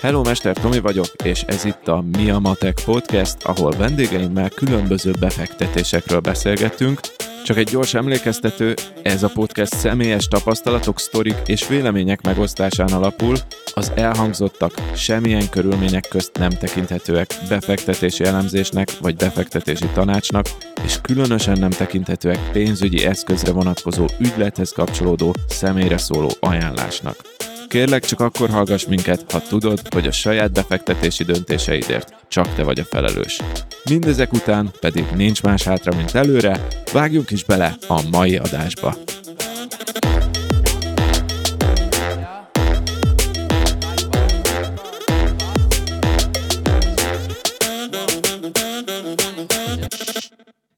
Hello, Mester Tomi vagyok, és ez itt a Mi a Matek Podcast, ahol vendégeimmel különböző befektetésekről beszélgetünk. Csak egy gyors emlékeztető, ez a podcast személyes tapasztalatok, sztorik és vélemények megosztásán alapul, az elhangzottak semmilyen körülmények közt nem tekinthetőek befektetési elemzésnek vagy befektetési tanácsnak, és különösen nem tekinthetőek pénzügyi eszközre vonatkozó ügylethez kapcsolódó személyre szóló ajánlásnak. Kérlek, csak akkor hallgass minket, ha tudod, hogy a saját befektetési döntéseidért csak te vagy a felelős. Mindezek után pedig nincs más hátra, mint előre, vágjunk is bele a mai adásba.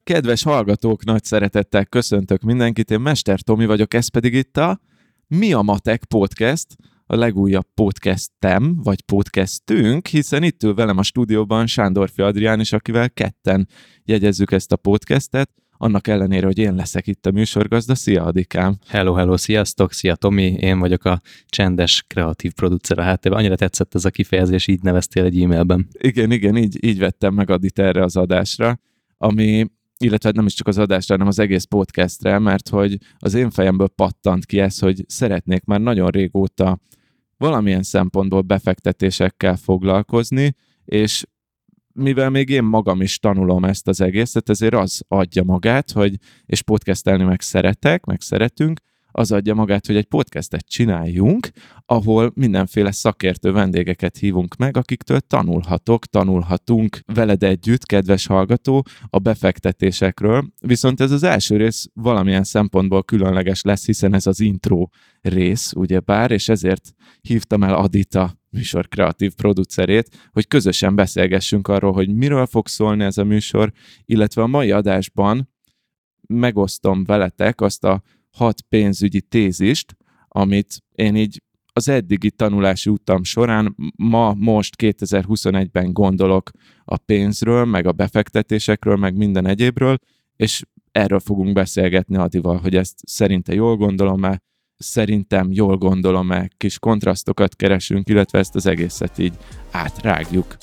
Kedves hallgatók, nagy szeretettel köszöntök mindenkit, én Mester Tomi vagyok, ez pedig itt a Mi a Matek Podcast, a legújabb podcastem, vagy podcastünk, hiszen itt ül velem a stúdióban Sándorfi Adrián is, akivel ketten jegyezzük ezt a podcastet, annak ellenére, hogy én leszek itt a műsorgazda. Szia, Adikám! Hello, hello, sziasztok! Szia, Tomi! Én vagyok a csendes, kreatív producer a háttérben. Annyira tetszett ez a kifejezés, így neveztél egy e-mailben. Igen, igen, így, így vettem meg Adit erre az adásra, ami illetve nem is csak az adásra, hanem az egész podcastre, mert hogy az én fejemből pattant ki ez, hogy szeretnék már nagyon régóta valamilyen szempontból befektetésekkel foglalkozni, és mivel még én magam is tanulom ezt az egészet, ezért az adja magát, hogy, és podcastelni meg szeretek, meg szeretünk, az adja magát, hogy egy podcastet csináljunk, ahol mindenféle szakértő vendégeket hívunk meg, akiktől tanulhatok, tanulhatunk veled együtt, kedves hallgató, a befektetésekről. Viszont ez az első rész valamilyen szempontból különleges lesz, hiszen ez az intro rész, ugyebár, és ezért hívtam el Adita műsor kreatív producerét, hogy közösen beszélgessünk arról, hogy miről fog szólni ez a műsor, illetve a mai adásban megosztom veletek azt a hat pénzügyi tézist, amit én így az eddigi tanulási utam során ma, most 2021-ben gondolok a pénzről, meg a befektetésekről, meg minden egyébről, és erről fogunk beszélgetni Adival, hogy ezt szerinte jól gondolom-e, szerintem jól gondolom-e, kis kontrasztokat keresünk, illetve ezt az egészet így átrágjuk.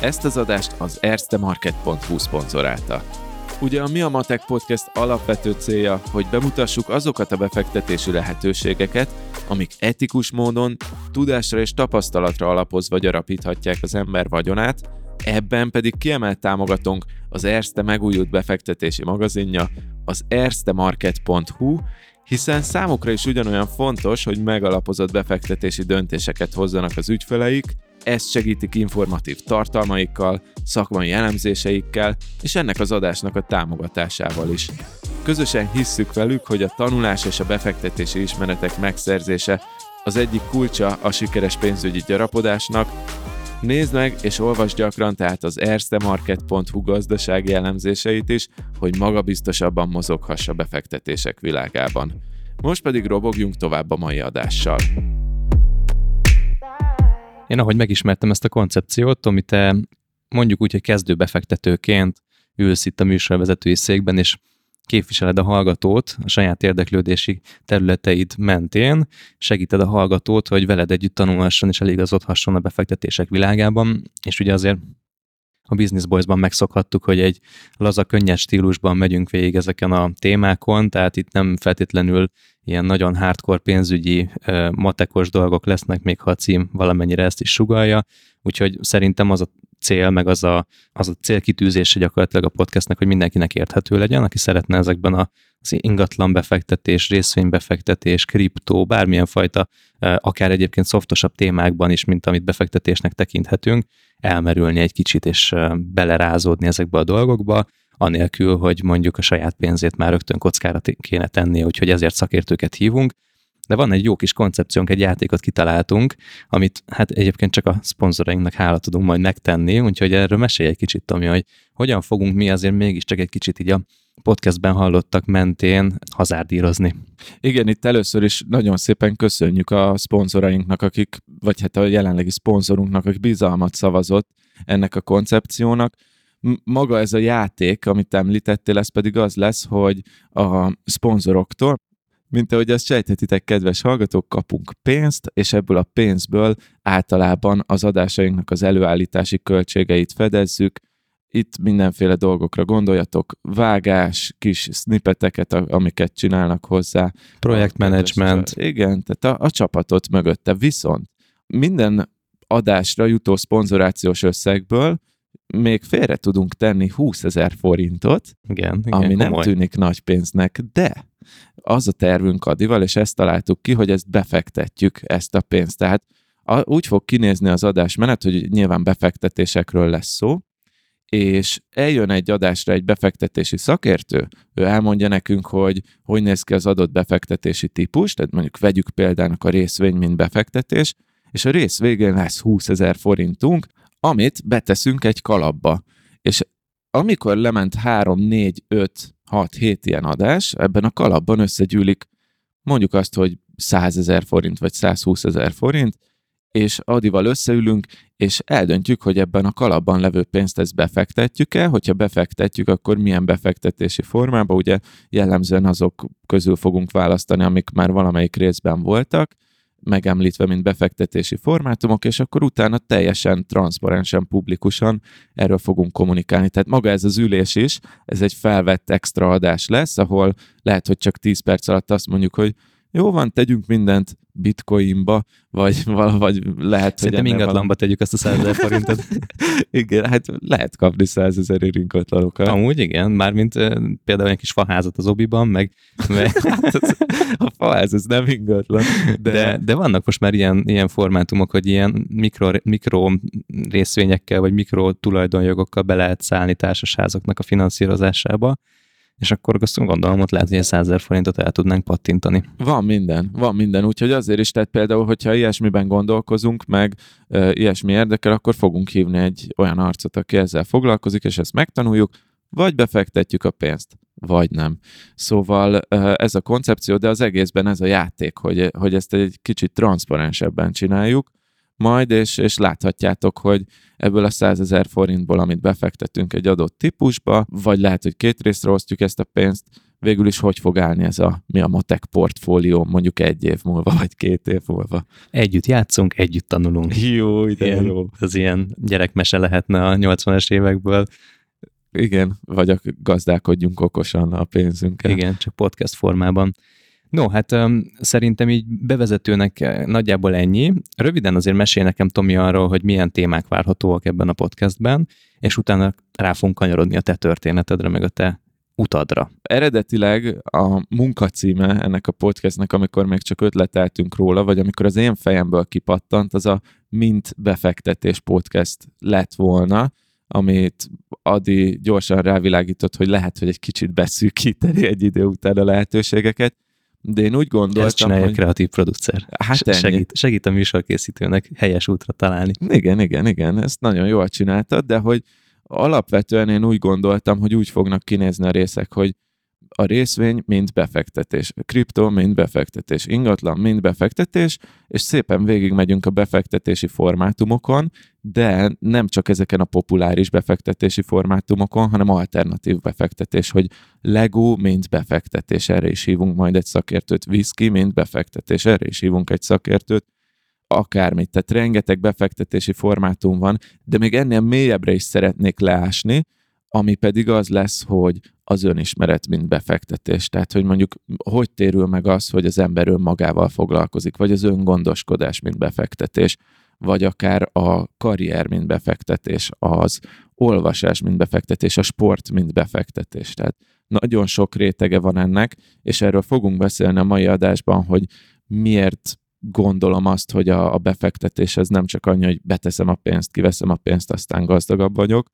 Ezt az adást az erstemarket.hu szponzorálta. Ugye a Mi a Matek Podcast alapvető célja, hogy bemutassuk azokat a befektetési lehetőségeket, amik etikus módon, tudásra és tapasztalatra alapozva gyarapíthatják az ember vagyonát, ebben pedig kiemelt támogatónk az Erste megújult befektetési magazinja, az erstemarket.hu, hiszen számukra is ugyanolyan fontos, hogy megalapozott befektetési döntéseket hozzanak az ügyfeleik, ezt segítik informatív tartalmaikkal, szakmai elemzéseikkel, és ennek az adásnak a támogatásával is. Közösen hisszük velük, hogy a tanulás és a befektetési ismeretek megszerzése az egyik kulcsa a sikeres pénzügyi gyarapodásnak, Nézd meg és olvasd gyakran tehát az erstemarket.hu gazdasági elemzéseit is, hogy magabiztosabban mozoghass a befektetések világában. Most pedig robogjunk tovább a mai adással. Én ahogy megismertem ezt a koncepciót, amit te mondjuk úgy, hogy kezdő befektetőként ülsz itt a műsorvezetői székben, és képviseled a hallgatót a saját érdeklődési területeid mentén, segíted a hallgatót, hogy veled együtt tanulhasson és eligazodhasson a befektetések világában, és ugye azért a Business Boys-ban megszokhattuk, hogy egy laza, könnyed stílusban megyünk végig ezeken a témákon, tehát itt nem feltétlenül ilyen nagyon hardcore pénzügyi, matekos dolgok lesznek, még ha a cím valamennyire ezt is sugalja, úgyhogy szerintem az a cél, meg az a, az a célkitűzése gyakorlatilag a podcastnek, hogy mindenkinek érthető legyen, aki szeretne ezekben a, az ingatlan befektetés, részvénybefektetés, kriptó, bármilyen fajta, akár egyébként szoftosabb témákban is, mint amit befektetésnek tekinthetünk, elmerülni egy kicsit és belerázódni ezekbe a dolgokba, anélkül, hogy mondjuk a saját pénzét már rögtön kockára kéne tenni, úgyhogy ezért szakértőket hívunk. De van egy jó kis koncepciónk, egy játékot kitaláltunk, amit hát egyébként csak a szponzorainknak hála tudunk majd megtenni, úgyhogy erről mesélj egy kicsit, Tomi, hogy hogyan fogunk mi azért mégiscsak egy kicsit így a podcastben hallottak mentén hazárdírozni. Igen, itt először is nagyon szépen köszönjük a szponzorainknak, akik, vagy hát a jelenlegi szponzorunknak, akik bizalmat szavazott ennek a koncepciónak maga ez a játék, amit említettél, ez pedig az lesz, hogy a szponzoroktól mint ahogy azt sejthetitek, kedves hallgatók, kapunk pénzt, és ebből a pénzből általában az adásainknak az előállítási költségeit fedezzük, itt mindenféle dolgokra gondoljatok, vágás, kis snippeteket, amiket csinálnak hozzá. Projektmenedzsment. Igen, tehát a, a csapatot mögötte. Viszont minden adásra jutó szponzorációs összegből még félre tudunk tenni 20 ezer forintot, igen, igen, ami komoly. nem tűnik nagy pénznek, de az a tervünk Adival, és ezt találtuk ki, hogy ezt befektetjük, ezt a pénzt. Tehát a, úgy fog kinézni az adásmenet, hogy nyilván befektetésekről lesz szó, és eljön egy adásra egy befektetési szakértő, ő elmondja nekünk, hogy hogy néz ki az adott befektetési típus, tehát mondjuk vegyük példának a részvény, mint befektetés, és a rész végén lesz 20 ezer forintunk, amit beteszünk egy kalapba. És amikor lement 3, 4, 5, 6, 7 ilyen adás, ebben a kalapban összegyűlik mondjuk azt, hogy 100 ezer forint vagy 120 ezer forint, és Adival összeülünk, és eldöntjük, hogy ebben a kalapban levő pénzt ezt befektetjük-e, hogyha befektetjük, akkor milyen befektetési formába, ugye jellemzően azok közül fogunk választani, amik már valamelyik részben voltak, megemlítve, mint befektetési formátumok, és akkor utána teljesen transzparensen, publikusan erről fogunk kommunikálni. Tehát maga ez az ülés is, ez egy felvett extra adás lesz, ahol lehet, hogy csak 10 perc alatt azt mondjuk, hogy jó van, tegyünk mindent bitcoinba, vagy valahogy lehet, Szerintem hogy ingatlanba valami... tegyük azt a 100 ezer forintot. igen, hát lehet kapni 100 ezer ingatlanokat. Amúgy igen, mármint például egy kis faházat az obiban, meg, meg a faház, ez nem ingatlan. De... de, de vannak most már ilyen, ilyen formátumok, hogy ilyen mikro, mikro részvényekkel, vagy mikro tulajdonjogokkal be lehet szállni társasházaknak a finanszírozásába, és akkor azt gondolom, hogy lehet, hogy egy 100 forintot el tudnánk pattintani. Van minden, van minden, úgyhogy azért is, tehát például, hogyha ilyesmiben gondolkozunk, meg e, ilyesmi érdekel, akkor fogunk hívni egy olyan arcot, aki ezzel foglalkozik, és ezt megtanuljuk, vagy befektetjük a pénzt, vagy nem. Szóval ez a koncepció, de az egészben ez a játék, hogy, hogy ezt egy kicsit transzparensebben csináljuk, majd, és, és láthatjátok, hogy ebből a 100 ezer forintból, amit befektetünk egy adott típusba, vagy lehet, hogy két részre osztjuk ezt a pénzt, végül is hogy fog állni ez a mi a matek portfólió mondjuk egy év múlva, vagy két év múlva. Együtt játszunk, együtt tanulunk. Jó, de ilyen, jó. Ez ilyen gyerekmese lehetne a 80-es évekből. Igen, vagy a gazdálkodjunk okosan a pénzünkkel. Igen, csak podcast formában. No, hát um, szerintem így bevezetőnek eh, nagyjából ennyi. Röviden azért mesél nekem Tomi arról, hogy milyen témák várhatóak ebben a podcastben, és utána rá fogunk kanyarodni a te történetedre, meg a te utadra. Eredetileg a munkacíme ennek a podcastnek, amikor még csak ötleteltünk róla, vagy amikor az én fejemből kipattant, az a Mint befektetés podcast lett volna, amit Adi gyorsan rávilágított, hogy lehet, hogy egy kicsit beszűkíteni egy idő után a lehetőségeket, de én úgy gondoltam, Ezt csinálja hogy... kreatív producer. Hát segít, segít a műsorkészítőnek helyes útra találni. Igen, igen, igen, ezt nagyon jól csináltad, de hogy alapvetően én úgy gondoltam, hogy úgy fognak kinézni a részek, hogy a részvény mind befektetés, a kriptó mind befektetés, ingatlan mind befektetés, és szépen végigmegyünk a befektetési formátumokon, de nem csak ezeken a populáris befektetési formátumokon, hanem alternatív befektetés, hogy Lego mind befektetés, erre is hívunk majd egy szakértőt, whisky mind befektetés, erre is hívunk egy szakértőt, akármit, tehát rengeteg befektetési formátum van, de még ennél mélyebbre is szeretnék leásni, ami pedig az lesz, hogy az önismeret, mint befektetés. Tehát, hogy mondjuk hogy térül meg az, hogy az ember önmagával foglalkozik, vagy az öngondoskodás, mint befektetés, vagy akár a karrier, mint befektetés, az olvasás, mint befektetés, a sport, mint befektetés. Tehát nagyon sok rétege van ennek, és erről fogunk beszélni a mai adásban, hogy miért gondolom azt, hogy a, a befektetés ez nem csak annyi, hogy beteszem a pénzt, kiveszem a pénzt, aztán gazdagabb vagyok,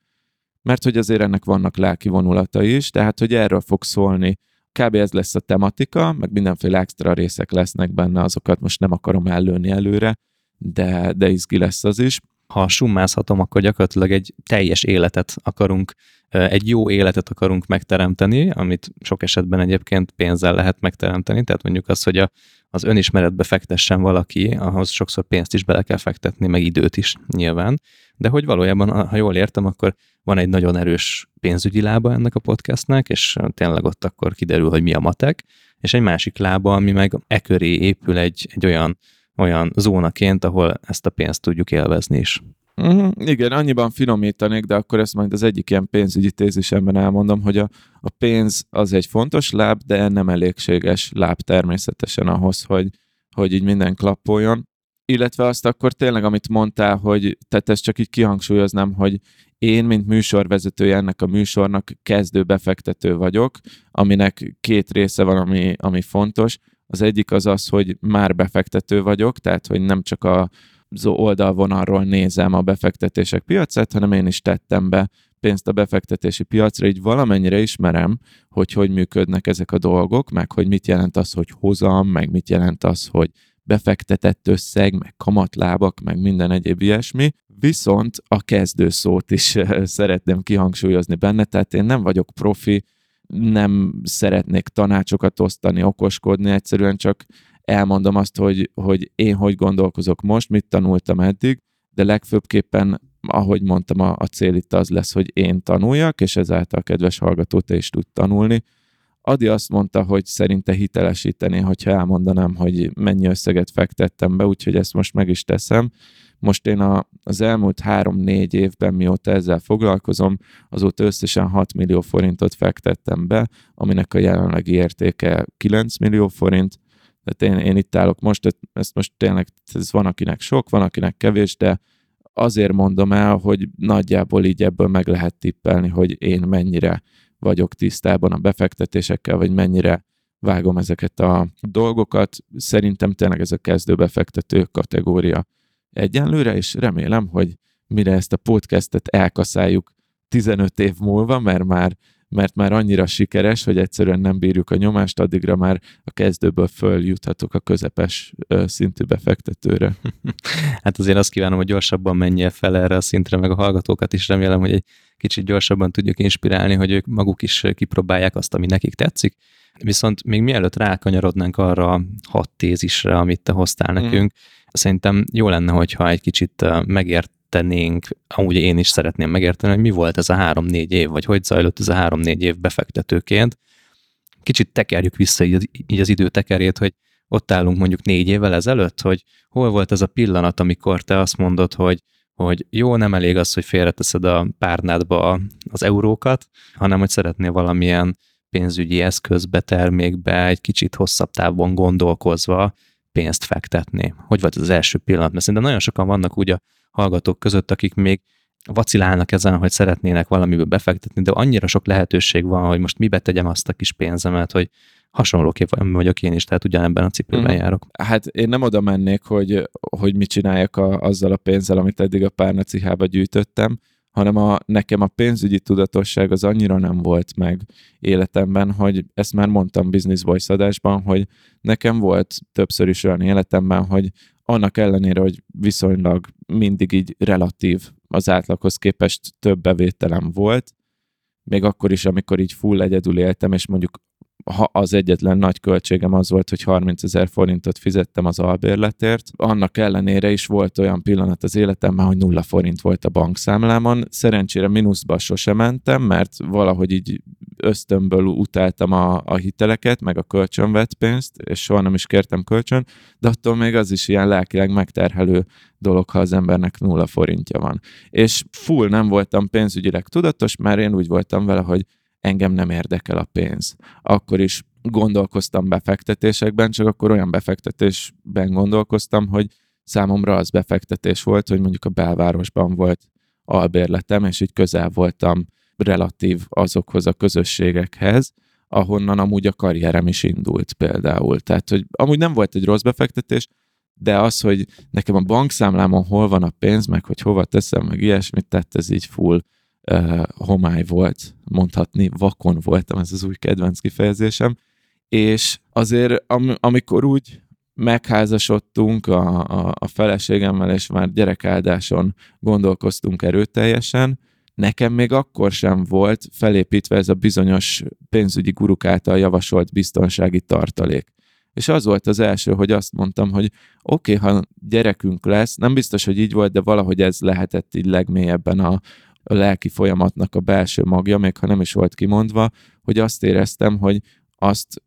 mert hogy azért ennek vannak lelki vonulatai is, tehát hogy erről fog szólni. Kb. ez lesz a tematika, meg mindenféle extra részek lesznek benne, azokat most nem akarom ellőni előre, de, de izgi lesz az is. Ha summázhatom, akkor gyakorlatilag egy teljes életet akarunk, egy jó életet akarunk megteremteni, amit sok esetben egyébként pénzzel lehet megteremteni, tehát mondjuk az, hogy a, az önismeretbe fektessen valaki, ahhoz sokszor pénzt is bele kell fektetni, meg időt is nyilván, de hogy valójában, ha jól értem, akkor van egy nagyon erős pénzügyi lába ennek a podcastnek, és tényleg ott akkor kiderül, hogy mi a matek, és egy másik lába, ami meg e köré épül egy, egy olyan, olyan zónaként, ahol ezt a pénzt tudjuk élvezni is. Uh-huh, igen, annyiban finomítanék, de akkor ezt majd az egyik ilyen pénzügyi tézisemben elmondom, hogy a, a pénz az egy fontos láb, de nem elégséges láb természetesen ahhoz, hogy, hogy így minden klappoljon. Illetve azt akkor tényleg, amit mondtál, hogy tehát ezt csak így kihangsúlyoznám, hogy én, mint műsorvezetője ennek a műsornak kezdő befektető vagyok, aminek két része van, ami, ami fontos. Az egyik az az, hogy már befektető vagyok, tehát hogy nem csak a oldalvonalról nézem a befektetések piacát, hanem én is tettem be pénzt a befektetési piacra, így valamennyire ismerem, hogy hogy működnek ezek a dolgok, meg hogy mit jelent az, hogy hozam, meg mit jelent az, hogy befektetett összeg, meg kamatlábak, meg minden egyéb ilyesmi. Viszont a kezdő szót is szeretném kihangsúlyozni benne, tehát én nem vagyok profi, nem szeretnék tanácsokat osztani, okoskodni, egyszerűen csak elmondom azt, hogy, hogy én hogy gondolkozok most, mit tanultam eddig, de legfőbbképpen, ahogy mondtam, a, a cél itt az lesz, hogy én tanuljak, és ezáltal, kedves hallgató, te is tud tanulni. Adi azt mondta, hogy szerinte hitelesítené, hogyha elmondanám, hogy mennyi összeget fektettem be, úgyhogy ezt most meg is teszem. Most én a, az elmúlt három-négy évben, mióta ezzel foglalkozom, azóta összesen 6 millió forintot fektettem be, aminek a jelenlegi értéke 9 millió forint, tehát én, én itt állok most, ezt most tényleg, ez van akinek sok, van akinek kevés, de azért mondom el, hogy nagyjából így ebből meg lehet tippelni, hogy én mennyire vagyok tisztában a befektetésekkel, vagy mennyire vágom ezeket a dolgokat. Szerintem tényleg ez a kezdő befektető kategória egyenlőre, és remélem, hogy mire ezt a podcastet elkaszáljuk 15 év múlva, mert már mert már annyira sikeres, hogy egyszerűen nem bírjuk a nyomást, addigra már a kezdőből följuthatok a közepes szintű befektetőre. Hát azért azt kívánom, hogy gyorsabban menjél fel erre a szintre, meg a hallgatókat is remélem, hogy egy kicsit gyorsabban tudjuk inspirálni, hogy ők maguk is kipróbálják azt, ami nekik tetszik. Viszont még mielőtt rákanyarodnánk arra a hat tézisre, amit te hoztál mm. nekünk, mm. szerintem jó lenne, hogyha egy kicsit megért megértenénk, amúgy én is szeretném megérteni, hogy mi volt ez a három-négy év, vagy hogy zajlott ez a három-négy év befektetőként. Kicsit tekerjük vissza így az, így az idő tekerét, hogy ott állunk mondjuk négy évvel ezelőtt, hogy hol volt ez a pillanat, amikor te azt mondod, hogy, hogy jó, nem elég az, hogy félreteszed a párnádba az eurókat, hanem hogy szeretnél valamilyen pénzügyi eszközbe, termékbe egy kicsit hosszabb távon gondolkozva pénzt fektetni. Hogy volt az első pillanat? Mert szerintem nagyon sokan vannak úgy a hallgatók között, akik még vacilálnak ezen, hogy szeretnének valamiből befektetni, de annyira sok lehetőség van, hogy most mibe tegyem azt a kis pénzemet, hogy hasonlóképpen vagyok én is, tehát ugyanebben a cipőben mm. járok. Hát én nem oda mennék, hogy, hogy mit csináljak a, azzal a pénzzel, amit eddig a párnacihába gyűjtöttem, hanem a, nekem a pénzügyi tudatosság az annyira nem volt meg életemben, hogy ezt már mondtam Business Voice adásban, hogy nekem volt többször is olyan életemben, hogy annak ellenére, hogy viszonylag mindig így relatív az átlaghoz képest több bevételem volt, még akkor is, amikor így full egyedül éltem, és mondjuk ha az egyetlen nagy költségem az volt, hogy 30 ezer forintot fizettem az albérletért. Annak ellenére is volt olyan pillanat az életemben, hogy nulla forint volt a bankszámlámon. Szerencsére mínuszba sose mentem, mert valahogy így ösztönből utáltam a, a hiteleket, meg a kölcsönvett pénzt, és soha nem is kértem kölcsön, de attól még az is ilyen lelkileg megterhelő dolog, ha az embernek nulla forintja van. És full nem voltam pénzügyileg tudatos, mert én úgy voltam vele, hogy engem nem érdekel a pénz. Akkor is gondolkoztam befektetésekben, csak akkor olyan befektetésben gondolkoztam, hogy számomra az befektetés volt, hogy mondjuk a belvárosban volt albérletem, és így közel voltam relatív azokhoz a közösségekhez, ahonnan amúgy a karrierem is indult például. Tehát, hogy amúgy nem volt egy rossz befektetés, de az, hogy nekem a bankszámlámon hol van a pénz, meg hogy hova teszem, meg ilyesmit, tett ez így full uh, homály volt, mondhatni, vakon voltam, ez az új kedvenc kifejezésem, és azért am- amikor úgy megházasodtunk a, a, a feleségemmel, és már gyerekáldáson gondolkoztunk erőteljesen, nekem még akkor sem volt felépítve ez a bizonyos pénzügyi guruk által javasolt biztonsági tartalék. És az volt az első, hogy azt mondtam, hogy oké, okay, ha gyerekünk lesz, nem biztos, hogy így volt, de valahogy ez lehetett így legmélyebben a, a lelki folyamatnak a belső magja, még ha nem is volt kimondva, hogy azt éreztem, hogy azt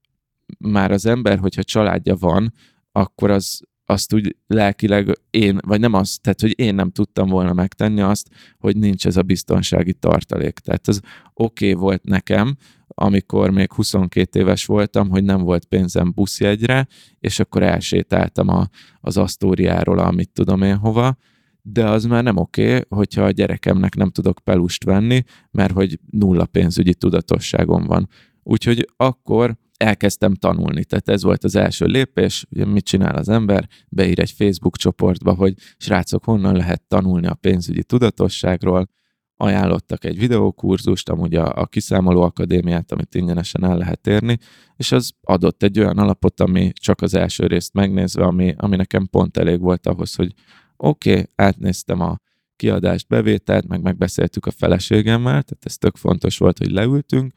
már az ember, hogyha családja van, akkor az, azt úgy lelkileg én, vagy nem azt, tehát hogy én nem tudtam volna megtenni azt, hogy nincs ez a biztonsági tartalék. Tehát ez oké okay volt nekem, amikor még 22 éves voltam, hogy nem volt pénzem buszjegyre, és akkor elsétáltam a, az Asztóriáról, amit tudom én hova, de az már nem oké, okay, hogyha a gyerekemnek nem tudok pelust venni, mert hogy nulla pénzügyi tudatosságom van. Úgyhogy akkor elkezdtem tanulni. Tehát ez volt az első lépés, ugye mit csinál az ember, beír egy Facebook csoportba, hogy srácok, honnan lehet tanulni a pénzügyi tudatosságról, ajánlottak egy videókurzust, amúgy a, a kiszámoló akadémiát, amit ingyenesen el lehet érni, és az adott egy olyan alapot, ami csak az első részt megnézve, ami, ami nekem pont elég volt ahhoz, hogy oké, okay, átnéztem a kiadást, bevételt, meg megbeszéltük a feleségemmel, tehát ez tök fontos volt, hogy leültünk,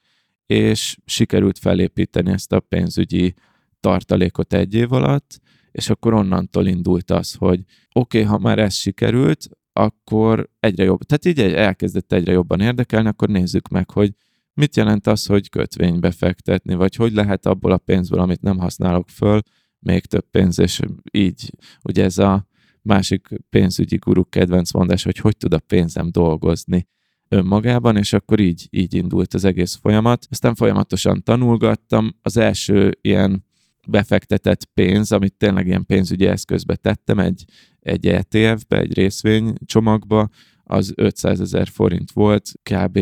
és sikerült felépíteni ezt a pénzügyi tartalékot egy év alatt, és akkor onnantól indult az, hogy oké, okay, ha már ez sikerült, akkor egyre jobb, tehát így elkezdett egyre jobban érdekelni, akkor nézzük meg, hogy mit jelent az, hogy kötvénybe fektetni, vagy hogy lehet abból a pénzből, amit nem használok föl, még több pénz, és így, ugye ez a másik pénzügyi guru kedvenc mondás, hogy hogy tud a pénzem dolgozni önmagában, és akkor így, így indult az egész folyamat. Aztán folyamatosan tanulgattam. Az első ilyen befektetett pénz, amit tényleg ilyen pénzügyi eszközbe tettem, egy, egy ETF-be, egy részvénycsomagba, az 500 ezer forint volt, kb.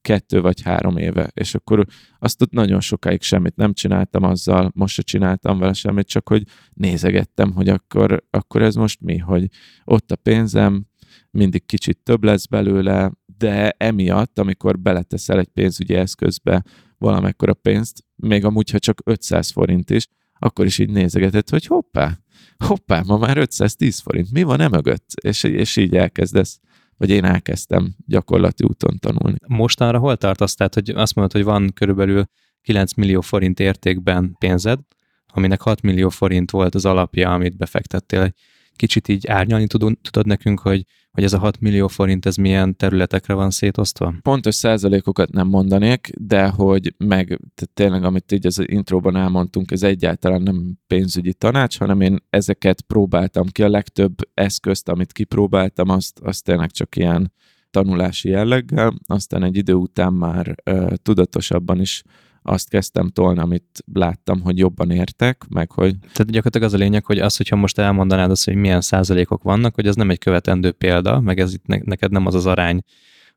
Kettő vagy három éve, és akkor azt ott nagyon sokáig semmit nem csináltam azzal, most se csináltam vele semmit, csak hogy nézegettem, hogy akkor, akkor ez most mi, hogy ott a pénzem, mindig kicsit több lesz belőle, de emiatt, amikor beleteszel egy pénzügyi eszközbe valamekkora pénzt, még amúgy, ha csak 500 forint is, akkor is így nézegeted, hogy hoppá, hoppá, ma már 510 forint, mi van e mögött? És, és így elkezdesz, vagy én elkezdtem gyakorlati úton tanulni. Mostanra hol tartasz? Tehát, hogy azt mondod, hogy van körülbelül 9 millió forint értékben pénzed, aminek 6 millió forint volt az alapja, amit befektettél. Kicsit így árnyalni tudod, tudod nekünk, hogy hogy ez a 6 millió forint, ez milyen területekre van szétosztva? Pontos százalékokat nem mondanék, de hogy meg tehát tényleg, amit így az intróban elmondtunk, ez egyáltalán nem pénzügyi tanács, hanem én ezeket próbáltam ki, a legtöbb eszközt, amit kipróbáltam, azt, azt tényleg csak ilyen tanulási jelleggel, aztán egy idő után már uh, tudatosabban is azt kezdtem tolni, amit láttam, hogy jobban értek, meg hogy... Tehát gyakorlatilag az a lényeg, hogy az, hogyha most elmondanád azt, hogy milyen százalékok vannak, hogy ez nem egy követendő példa, meg ez itt neked nem az az arány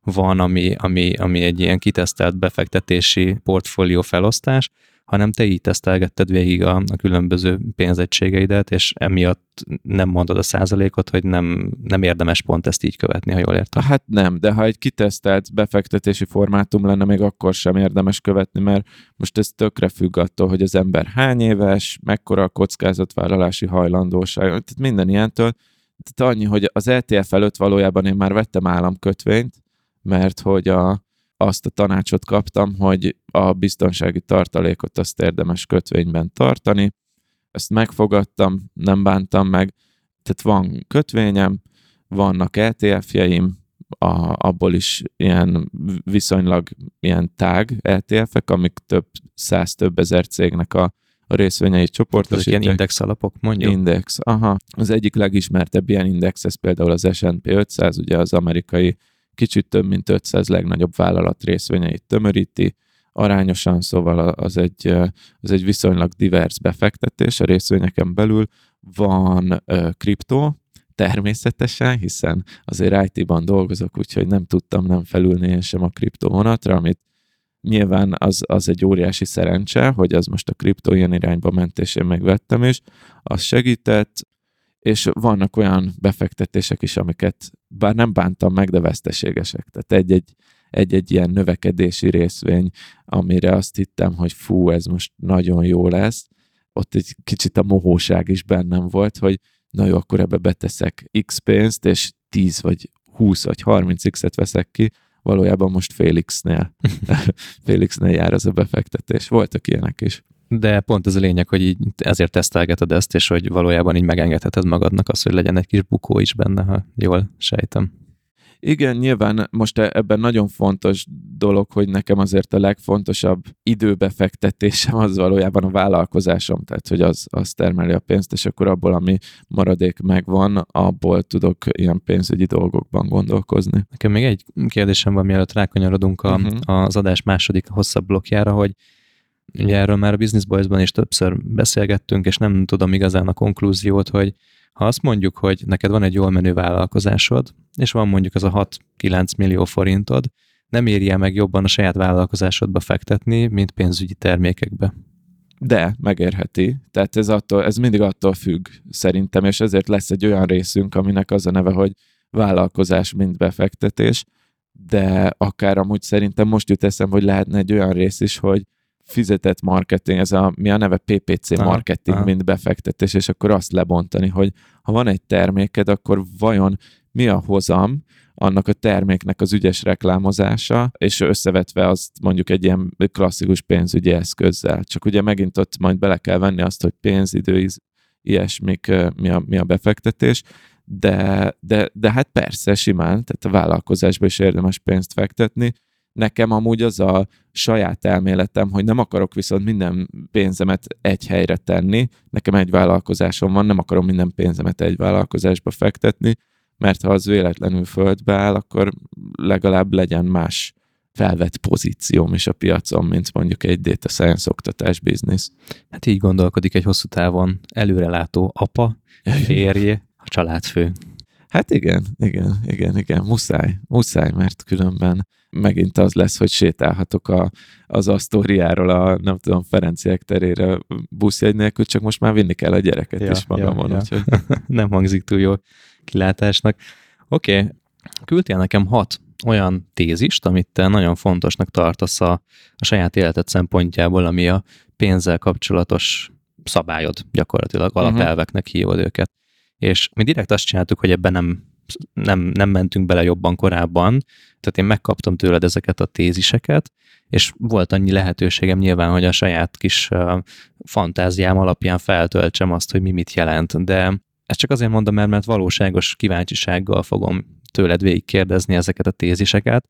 van, ami, ami, ami egy ilyen kitesztelt befektetési portfólió felosztás, hanem te így tesztelgetted végig a, a különböző pénzegységeidet, és emiatt nem mondod a százalékot, hogy nem, nem érdemes pont ezt így követni, ha jól értem. Hát nem, de ha egy kitesztelt befektetési formátum lenne, még akkor sem érdemes követni, mert most ez tökre függ attól, hogy az ember hány éves, mekkora a kockázatvállalási hajlandóság, tehát minden ilyentől. Tehát annyi, hogy az ETF előtt valójában én már vettem államkötvényt, mert hogy a, azt a tanácsot kaptam, hogy a biztonsági tartalékot azt érdemes kötvényben tartani. Ezt megfogadtam, nem bántam meg. Tehát van kötvényem, vannak ETF-jeim, a, abból is ilyen viszonylag ilyen tág ETF-ek, amik több száz, több ezer cégnek a, a részvényeit csoportosítják. Ezek ilyen index alapok, mondjuk? Index, aha. Az egyik legismertebb ilyen index, ez például az S&P 500, ugye az amerikai kicsit több mint 500 legnagyobb vállalat részvényeit tömöríti, arányosan, szóval az egy, az egy viszonylag divers befektetés a részvényeken belül. Van kriptó, természetesen, hiszen azért IT-ban dolgozok, úgyhogy nem tudtam nem felülni én sem a kriptó vonatra, amit nyilván az, az egy óriási szerencse, hogy az most a kriptó ilyen irányba ment, és én megvettem is. Az segített, és vannak olyan befektetések is, amiket bár nem bántam meg, de veszteségesek. Tehát egy-egy, egy-egy ilyen növekedési részvény, amire azt hittem, hogy fú, ez most nagyon jó lesz, ott egy kicsit a mohóság is bennem volt, hogy na jó, akkor ebbe beteszek x pénzt, és 10 vagy 20 vagy 30 x-et veszek ki, valójában most Félixnél, Félixnél jár az a befektetés. Voltak ilyenek is de pont ez a lényeg, hogy így ezért tesztelgeted ezt, és hogy valójában így megengedheted magadnak azt, hogy legyen egy kis bukó is benne, ha jól sejtem. Igen, nyilván most e- ebben nagyon fontos dolog, hogy nekem azért a legfontosabb időbefektetésem az valójában a vállalkozásom, tehát hogy az, az termeli a pénzt, és akkor abból, ami maradék megvan, abból tudok ilyen pénzügyi dolgokban gondolkozni. Nekem még egy kérdésem van, mielőtt rákanyarodunk a, uh-huh. az adás második hosszabb blokkjára, hogy ugye erről már a Business Boys-ban is többször beszélgettünk, és nem tudom igazán a konklúziót, hogy ha azt mondjuk, hogy neked van egy jól menő vállalkozásod, és van mondjuk az a 6-9 millió forintod, nem érje meg jobban a saját vállalkozásodba fektetni, mint pénzügyi termékekbe. De megérheti. Tehát ez, attól, ez mindig attól függ szerintem, és ezért lesz egy olyan részünk, aminek az a neve, hogy vállalkozás, mint befektetés, de akár amúgy szerintem most jut eszem, hogy lehetne egy olyan rész is, hogy fizetett marketing, ez a, mi a neve PPC aha, marketing, aha. mint befektetés, és akkor azt lebontani, hogy ha van egy terméked, akkor vajon mi a hozam, annak a terméknek az ügyes reklámozása, és összevetve azt mondjuk egy ilyen klasszikus pénzügyi eszközzel. Csak ugye megint ott majd bele kell venni azt, hogy pénzidő, ilyesmik, mi a, mi a befektetés, de, de, de hát persze simán, tehát a vállalkozásba is érdemes pénzt fektetni, Nekem amúgy az a saját elméletem, hogy nem akarok viszont minden pénzemet egy helyre tenni. Nekem egy vállalkozásom van, nem akarom minden pénzemet egy vállalkozásba fektetni, mert ha az véletlenül földbe áll, akkor legalább legyen más felvett pozícióm is a piacon, mint mondjuk egy data science oktatás biznisz. Hát így gondolkodik egy hosszú távon előrelátó apa, férje, a családfő. Hát igen, igen, igen, igen, muszáj, muszáj, mert különben megint az lesz, hogy sétálhatok a, az Asztóriáról a, nem tudom, Ferenciek terére buszjegy nélkül, csak most már vinni kell a gyereket ja, is magamon. Ja, ja. Úgyhogy... nem hangzik túl jó kilátásnak. Oké, okay. küldtél nekem hat olyan tézist, amit te nagyon fontosnak tartasz a, a saját életed szempontjából, ami a pénzzel kapcsolatos szabályod gyakorlatilag, mhm. alapelveknek uh-huh. hívod őket. És mi direkt azt csináltuk, hogy ebben nem nem, nem mentünk bele jobban korábban, tehát én megkaptam tőled ezeket a téziseket, és volt annyi lehetőségem nyilván, hogy a saját kis fantáziám alapján feltöltsem azt, hogy mi mit jelent, de ezt csak azért mondom, mert, mert valóságos kíváncsisággal fogom tőled végig kérdezni ezeket a téziseket,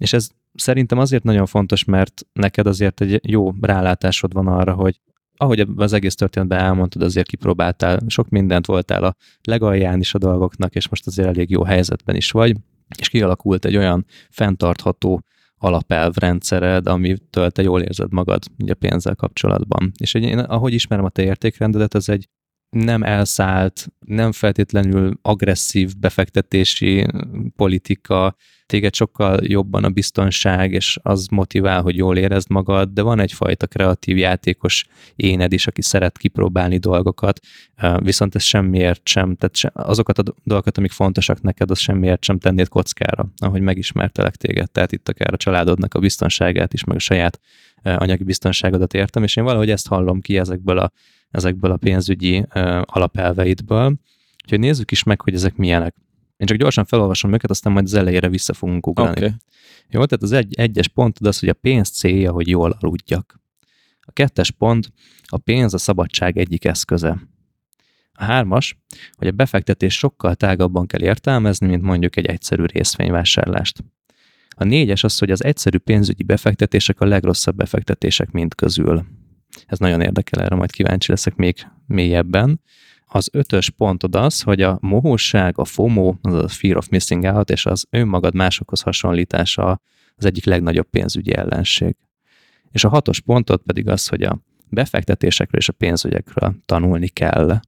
és ez szerintem azért nagyon fontos, mert neked azért egy jó rálátásod van arra, hogy ahogy az egész történetben elmondtad, azért kipróbáltál, sok mindent voltál a legalján is a dolgoknak, és most azért elég jó helyzetben is vagy, és kialakult egy olyan fenntartható alapelvrendszered, amitől te jól érzed magad ugye pénzzel kapcsolatban. És én, ahogy ismerem a te értékrendedet, ez egy nem elszállt, nem feltétlenül agresszív befektetési politika, téged sokkal jobban a biztonság, és az motivál, hogy jól érezd magad, de van egyfajta kreatív játékos éned is, aki szeret kipróbálni dolgokat, viszont ez semmiért sem, tehát azokat a dolgokat, amik fontosak neked, az semmiért sem tennéd kockára, ahogy megismertelek téged. Tehát itt akár a családodnak a biztonságát is, meg a saját anyagi biztonságodat értem, és én valahogy ezt hallom ki ezekből a, ezekből a pénzügyi alapelveidből. Úgyhogy nézzük is meg, hogy ezek milyenek. Én csak gyorsan felolvasom őket, aztán majd az elejére vissza fogunk ugrani. Okay. Jó, tehát az egy, egyes pont az, hogy a pénz célja, hogy jól aludjak. A kettes pont, a pénz a szabadság egyik eszköze. A hármas, hogy a befektetés sokkal tágabban kell értelmezni, mint mondjuk egy egyszerű részvényvásárlást. A négyes az, hogy az egyszerű pénzügyi befektetések a legrosszabb befektetések mind közül. Ez nagyon érdekel, erre majd kíváncsi leszek még mélyebben. Az ötös pontod az, hogy a mohóság, a FOMO, az a Fear of Missing Out, és az önmagad másokhoz hasonlítása az egyik legnagyobb pénzügyi ellenség. És a hatos pontod pedig az, hogy a befektetésekről és a pénzügyekről tanulni kell.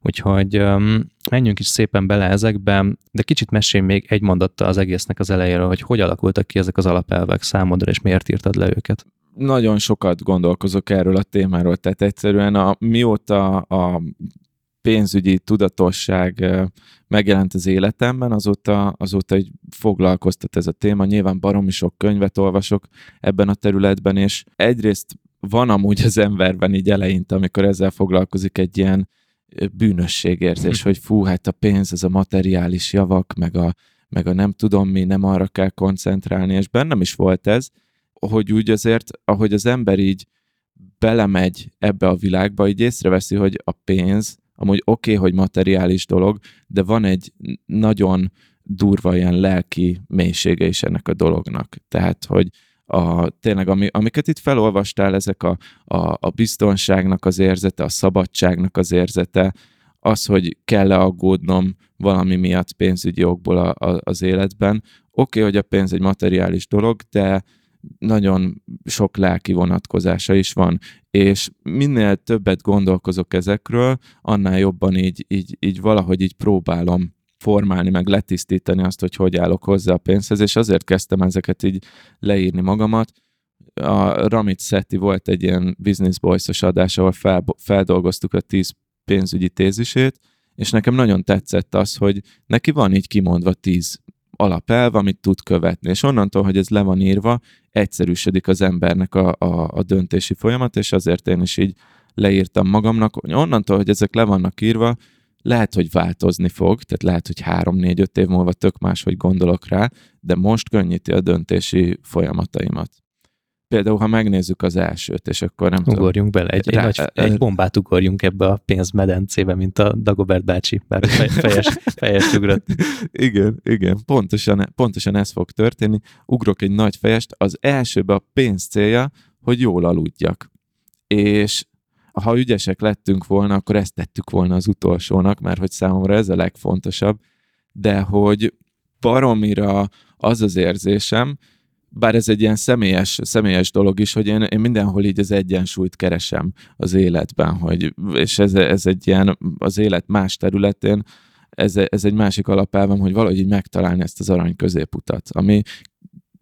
Úgyhogy um, menjünk is szépen bele ezekbe, de kicsit mesélj még egy mondattal az egésznek az elejéről, hogy hogy alakultak ki ezek az alapelvek számodra, és miért írtad le őket nagyon sokat gondolkozok erről a témáról, tehát egyszerűen a, mióta a pénzügyi tudatosság megjelent az életemben, azóta, azóta így foglalkoztat ez a téma. Nyilván baromi sok könyvet olvasok ebben a területben, és egyrészt van amúgy az emberben így eleinte, amikor ezzel foglalkozik egy ilyen bűnösségérzés, hogy fú, hát a pénz, ez a materiális javak, meg a, meg a nem tudom mi, nem arra kell koncentrálni, és bennem is volt ez, hogy úgy azért, ahogy az ember így belemegy ebbe a világba, így észreveszi, hogy a pénz amúgy oké, okay, hogy materiális dolog, de van egy nagyon durva ilyen lelki mélysége is ennek a dolognak. Tehát, hogy a, tényleg, ami, amiket itt felolvastál, ezek a, a, a biztonságnak az érzete, a szabadságnak az érzete, az, hogy kell-e aggódnom valami miatt pénzügyi okból a, a, az életben. Oké, okay, hogy a pénz egy materiális dolog, de nagyon sok lelki vonatkozása is van, és minél többet gondolkozok ezekről, annál jobban így, így, így valahogy így próbálom formálni, meg letisztítani azt, hogy hogy állok hozzá a pénzhez, és azért kezdtem ezeket így leírni magamat. A Ramit Seti volt egy ilyen Business Boys-os adás, ahol fel, feldolgoztuk a tíz pénzügyi tézisét, és nekem nagyon tetszett az, hogy neki van így kimondva tíz alapelv, amit tud követni, és onnantól, hogy ez le van írva, egyszerűsödik az embernek a, a, a döntési folyamat, és azért én is így leírtam magamnak, hogy onnantól, hogy ezek le vannak írva, lehet, hogy változni fog, tehát lehet, hogy három-négy-öt év múlva tök máshogy gondolok rá, de most könnyíti a döntési folyamataimat. Például, ha megnézzük az elsőt, és akkor nem Ugorjunk tudom, bele, egy, rá, egy, nagy, egy bombát ugorjunk ebbe a pénzmedencébe, mint a Dagobert bácsi, bár fejes, fejes ugrott. igen, igen, pontosan, pontosan ez fog történni. Ugrok egy nagy fejest, az elsőbe a pénz célja, hogy jól aludjak. És ha ügyesek lettünk volna, akkor ezt tettük volna az utolsónak, mert hogy számomra ez a legfontosabb, de hogy baromira az az érzésem, bár ez egy ilyen személyes, személyes dolog is, hogy én, én mindenhol így az egyensúlyt keresem az életben, hogy, és ez, ez egy ilyen az élet más területén, ez, ez egy másik alapelvem, hogy valahogy így megtalálni ezt az arany középutat, ami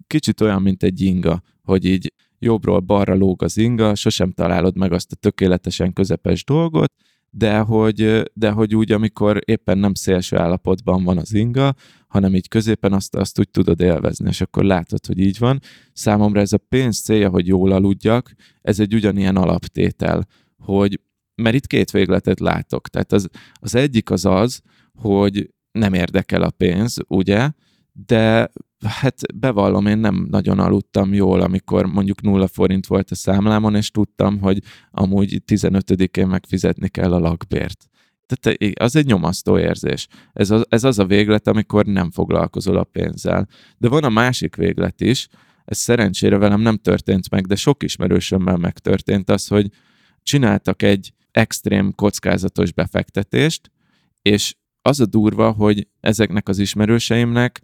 kicsit olyan, mint egy inga, hogy így jobbról balra lóg az inga, sosem találod meg azt a tökéletesen közepes dolgot, de hogy, de hogy úgy, amikor éppen nem szélső állapotban van az inga, hanem így középen azt, azt úgy tudod élvezni, és akkor látod, hogy így van. Számomra ez a pénz célja, hogy jól aludjak, ez egy ugyanilyen alaptétel, hogy mert itt két végletet látok. Tehát az, az egyik az az, hogy nem érdekel a pénz, ugye, de hát bevallom, én nem nagyon aludtam jól, amikor mondjuk nulla forint volt a számlámon, és tudtam, hogy amúgy 15-én megfizetni kell a lakbért. Tehát az egy nyomasztó érzés. Ez az, ez az a véglet, amikor nem foglalkozol a pénzzel. De van a másik véglet is, ez szerencsére velem nem történt meg, de sok ismerősömmel megtörtént az, hogy csináltak egy extrém kockázatos befektetést, és az a durva, hogy ezeknek az ismerőseimnek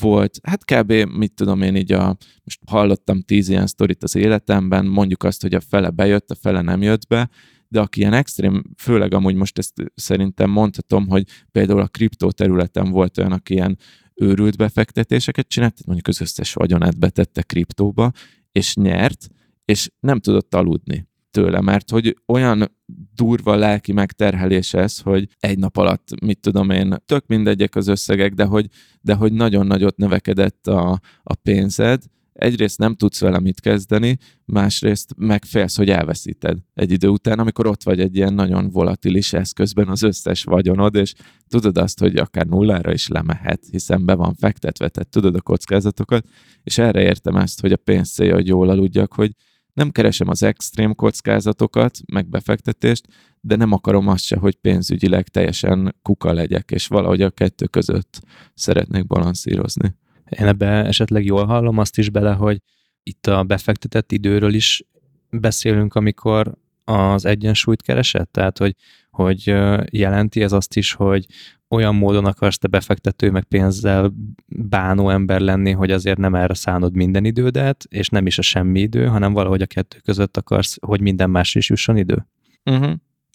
volt, hát kb. mit tudom én így a, most hallottam tíz ilyen sztorit az életemben, mondjuk azt, hogy a fele bejött, a fele nem jött be, de aki ilyen extrém, főleg amúgy most ezt szerintem mondhatom, hogy például a kriptó területen volt olyan, aki ilyen őrült befektetéseket csinált, mondjuk az összes vagyonát betette kriptóba, és nyert, és nem tudott aludni tőle, mert hogy olyan durva lelki megterhelés ez, hogy egy nap alatt, mit tudom én, tök mindegyek az összegek, de hogy, de hogy nagyon nagyot növekedett a, a pénzed, egyrészt nem tudsz vele mit kezdeni, másrészt megfélsz, hogy elveszíted egy idő után, amikor ott vagy egy ilyen nagyon volatilis eszközben az összes vagyonod, és tudod azt, hogy akár nullára is lemehet, hiszen be van fektetve, tehát tudod a kockázatokat, és erre értem ezt, hogy a pénz célja, hogy jól aludjak, hogy nem keresem az extrém kockázatokat, meg befektetést, de nem akarom azt se, hogy pénzügyileg teljesen kuka legyek, és valahogy a kettő között szeretnék balanszírozni. Én ebbe esetleg jól hallom azt is bele, hogy itt a befektetett időről is beszélünk, amikor az egyensúlyt keresett? Tehát, hogy, hogy jelenti ez azt is, hogy olyan módon akarsz te befektető, meg pénzzel bánó ember lenni, hogy azért nem erre szánod minden idődet, és nem is a semmi idő, hanem valahogy a kettő között akarsz, hogy minden más is jusson idő? Uh-huh.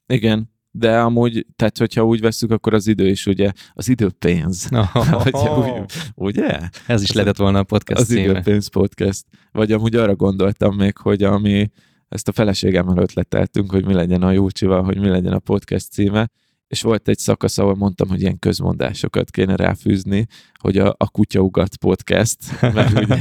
Igen, de amúgy, tehát hogyha úgy veszük, akkor az idő is ugye, az idő pénz. Oh, oh. ugye? Ez is lehetett volna a podcast Az címe. időpénz podcast. Vagy amúgy arra gondoltam még, hogy ami ezt a feleségemmel ötleteltünk, hogy mi legyen a Júcsival, hogy mi legyen a podcast címe, és volt egy szakasz, ahol mondtam, hogy ilyen közmondásokat kéne ráfűzni, hogy a, a Kutyaugat podcast, mert ugye...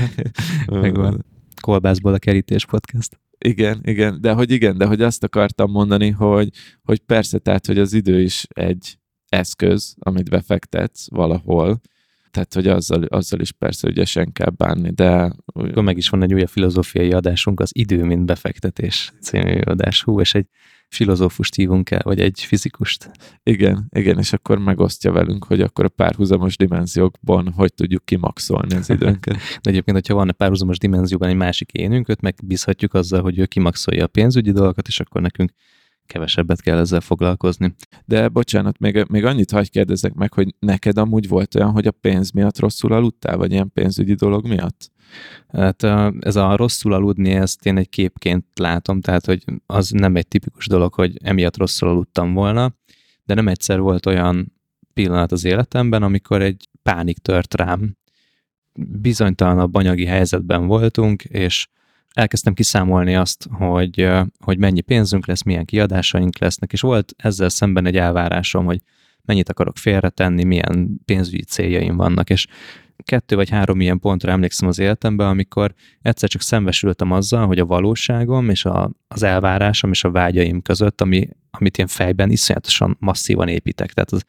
Megvan. Kolbászból a kerítés podcast. Igen, igen, de hogy igen, de hogy azt akartam mondani, hogy, hogy persze, tehát, hogy az idő is egy eszköz, amit befektetsz valahol, tehát, hogy azzal, azzal is persze ügyesen kell bánni, de... Akkor meg is van egy újabb filozófiai adásunk, az idő, mint befektetés című adás. Hú, és egy filozófust hívunk el, vagy egy fizikust. Igen, igen, és akkor megosztja velünk, hogy akkor a párhuzamos dimenziókban hogy tudjuk kimaxolni az időnket. De egyébként, hogyha van a párhuzamos dimenzióban egy másik énünk, őt megbízhatjuk azzal, hogy ő kimaxolja a pénzügyi dolgokat, és akkor nekünk kevesebbet kell ezzel foglalkozni. De bocsánat, még, még annyit hagyj kérdezek meg, hogy neked amúgy volt olyan, hogy a pénz miatt rosszul aludtál, vagy ilyen pénzügyi dolog miatt? Hát ez a rosszul aludni, ezt én egy képként látom, tehát hogy az nem egy tipikus dolog, hogy emiatt rosszul aludtam volna, de nem egyszer volt olyan pillanat az életemben, amikor egy pánik tört rám. Bizonytalanabb anyagi helyzetben voltunk, és elkezdtem kiszámolni azt, hogy, hogy mennyi pénzünk lesz, milyen kiadásaink lesznek, és volt ezzel szemben egy elvárásom, hogy mennyit akarok félretenni, milyen pénzügyi céljaim vannak, és kettő vagy három ilyen pontra emlékszem az életemben, amikor egyszer csak szembesültem azzal, hogy a valóságom és a, az elvárásom és a vágyaim között, ami, amit én fejben iszonyatosan masszívan építek. Tehát az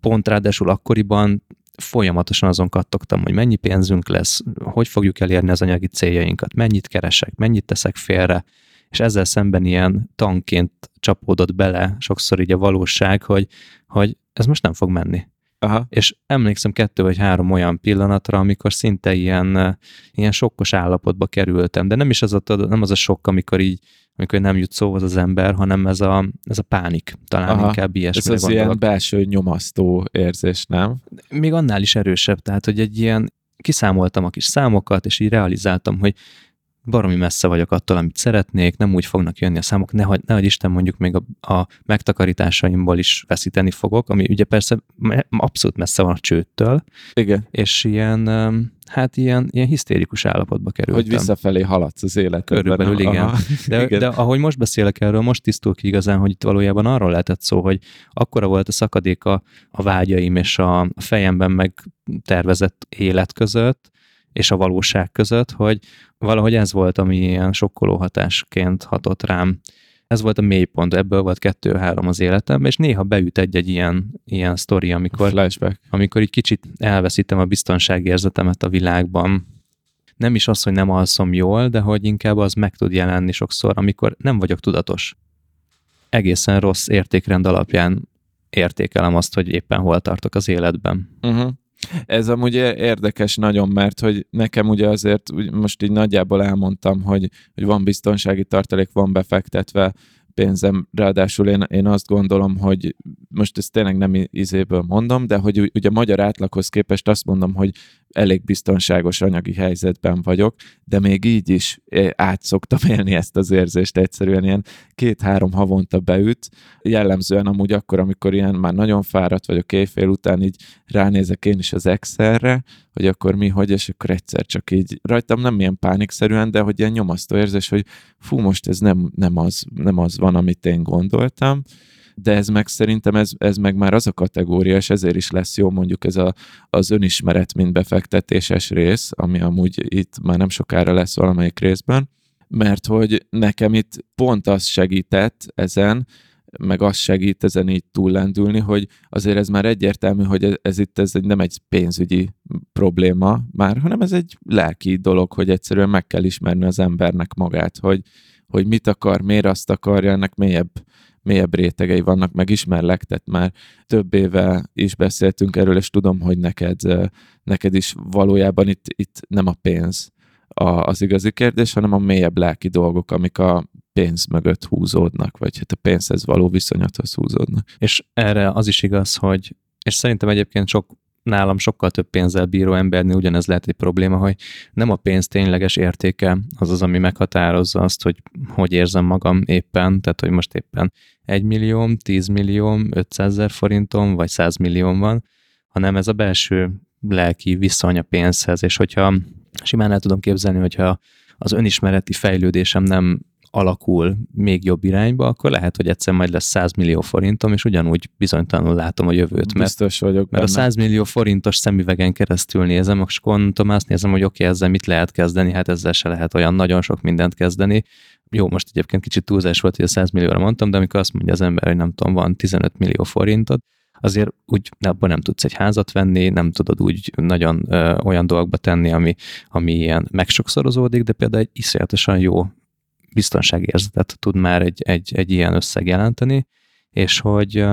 pont ráadásul akkoriban folyamatosan azon kattogtam, hogy mennyi pénzünk lesz, hogy fogjuk elérni az anyagi céljainkat, mennyit keresek, mennyit teszek félre, és ezzel szemben ilyen tanként csapódott bele sokszor így a valóság, hogy, hogy ez most nem fog menni. Aha. És emlékszem kettő vagy három olyan pillanatra, amikor szinte ilyen, ilyen sokkos állapotba kerültem, de nem is az a, nem az a sok, amikor így amikor nem jut szóhoz az ember, hanem ez a, ez a pánik, talán Aha, inkább ilyesmi. Ez az gondolok. ilyen belső nyomasztó érzés, nem? Még annál is erősebb, tehát hogy egy ilyen, kiszámoltam a kis számokat, és így realizáltam, hogy baromi messze vagyok attól, amit szeretnék, nem úgy fognak jönni a számok, nehogy, nehogy Isten mondjuk még a, a megtakarításaimból is veszíteni fogok, ami ugye persze abszolút messze van a csőttől. Igen. És ilyen, hát ilyen, ilyen hisztérikus állapotba kerültem. Hogy visszafelé haladsz az életedben. Körülbelül igen. De, igen. de ahogy most beszélek erről, most tisztul ki igazán, hogy itt valójában arról lehetett szó, hogy akkora volt a szakadéka a vágyaim és a fejemben megtervezett élet között, és a valóság között, hogy valahogy ez volt, ami ilyen sokkoló hatásként hatott rám. Ez volt a mélypont, ebből volt kettő-három az életemben, és néha beüt egy-egy ilyen, ilyen sztori, amikor, Flashback. amikor egy kicsit elveszítem a biztonságérzetemet a világban. Nem is az, hogy nem alszom jól, de hogy inkább az meg tud jelenni sokszor, amikor nem vagyok tudatos. Egészen rossz értékrend alapján értékelem azt, hogy éppen hol tartok az életben. Uh-huh. Ez amúgy érdekes nagyon, mert hogy nekem ugye azért most így nagyjából elmondtam, hogy, hogy van biztonsági tartalék, van befektetve pénzem, ráadásul én, én azt gondolom, hogy most ezt tényleg nem izéből mondom, de hogy ugye magyar átlaghoz képest azt mondom, hogy elég biztonságos anyagi helyzetben vagyok, de még így is át szoktam élni ezt az érzést egyszerűen ilyen két-három havonta beüt, jellemzően amúgy akkor, amikor ilyen már nagyon fáradt vagyok éjfél után, így ránézek én is az Excelre, hogy akkor mi, hogy, és akkor egyszer csak így rajtam nem ilyen pánikszerűen, de hogy ilyen nyomasztó érzés, hogy fú, most ez nem, nem, az, nem az van, amit én gondoltam, de ez meg szerintem ez, ez meg már az a kategória, és ezért is lesz jó mondjuk ez a, az önismeret, mint befektetéses rész, ami amúgy itt már nem sokára lesz valamelyik részben, mert hogy nekem itt pont az segített ezen, meg az segít ezen így túllendülni, hogy azért ez már egyértelmű, hogy ez, ez itt ez nem egy pénzügyi probléma már, hanem ez egy lelki dolog, hogy egyszerűen meg kell ismerni az embernek magát, hogy, hogy mit akar, miért azt akarja, ennek mélyebb mélyebb rétegei vannak, meg ismerlek, tehát már több éve is beszéltünk erről, és tudom, hogy neked, neked is valójában itt, itt nem a pénz a, az igazi kérdés, hanem a mélyebb lelki dolgok, amik a pénz mögött húzódnak, vagy hát a pénzhez való viszonyathoz húzódnak. És erre az is igaz, hogy és szerintem egyébként sok nálam sokkal több pénzzel bíró embernél ugyanez lehet egy probléma, hogy nem a pénz tényleges értéke az az, ami meghatározza azt, hogy hogy érzem magam éppen, tehát hogy most éppen 1 millió, 10 millió, 500 ezer forintom, vagy 100 millió van, hanem ez a belső lelki viszony a pénzhez, és hogyha simán el tudom képzelni, hogyha az önismereti fejlődésem nem alakul még jobb irányba, akkor lehet, hogy egyszer majd lesz 100 millió forintom, és ugyanúgy bizonytalanul látom a jövőt. Mert, Biztos vagyok Mert benne. a 100 millió forintos szemüvegen keresztül nézem, és akkor mondtam, azt nézem, hogy oké, okay, ezzel mit lehet kezdeni, hát ezzel se lehet olyan nagyon sok mindent kezdeni. Jó, most egyébként kicsit túlzás volt, hogy a 100 millióra mondtam, de amikor azt mondja az ember, hogy nem tudom, van 15 millió forintod, azért úgy abban nem tudsz egy házat venni, nem tudod úgy nagyon ö, olyan dolgokba tenni, ami, ami ilyen megsokszorozódik, de például egy iszonyatosan jó biztonságérzetet tud már egy, egy, egy ilyen összeg jelenteni, és hogy,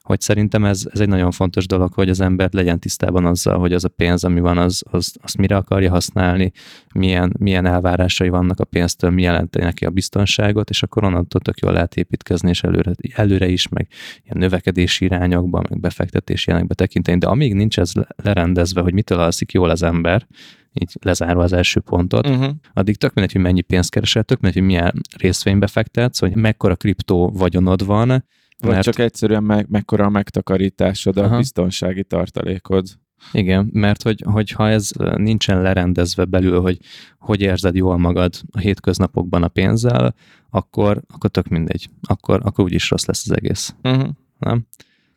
hogy szerintem ez, ez egy nagyon fontos dolog, hogy az ember legyen tisztában azzal, hogy az a pénz, ami van, az, az, azt mire akarja használni, milyen, milyen elvárásai vannak a pénztől, mi jelenti neki a biztonságot, és akkor onnantól tök jól lehet építkezni, és előre, előre is, meg ilyen növekedési irányokba, meg befektetési irányokba tekinteni, de amíg nincs ez lerendezve, hogy mitől alszik jól az ember, így lezárva az első pontot, uh-huh. addig tök mindegy, hogy mennyi pénzt keresel, tök mindegy, hogy milyen részvénybe fektetsz, hogy mekkora kriptó vagyonod van, vagy mert... csak egyszerűen meg, mekkora a megtakarításod, a Aha. biztonsági tartalékod. Igen, mert hogy, hogy ha ez nincsen lerendezve belül, hogy hogy érzed jól magad a hétköznapokban a pénzzel, akkor, akkor tök mindegy. Akkor, akkor úgyis rossz lesz az egész. Uh-huh. Nem?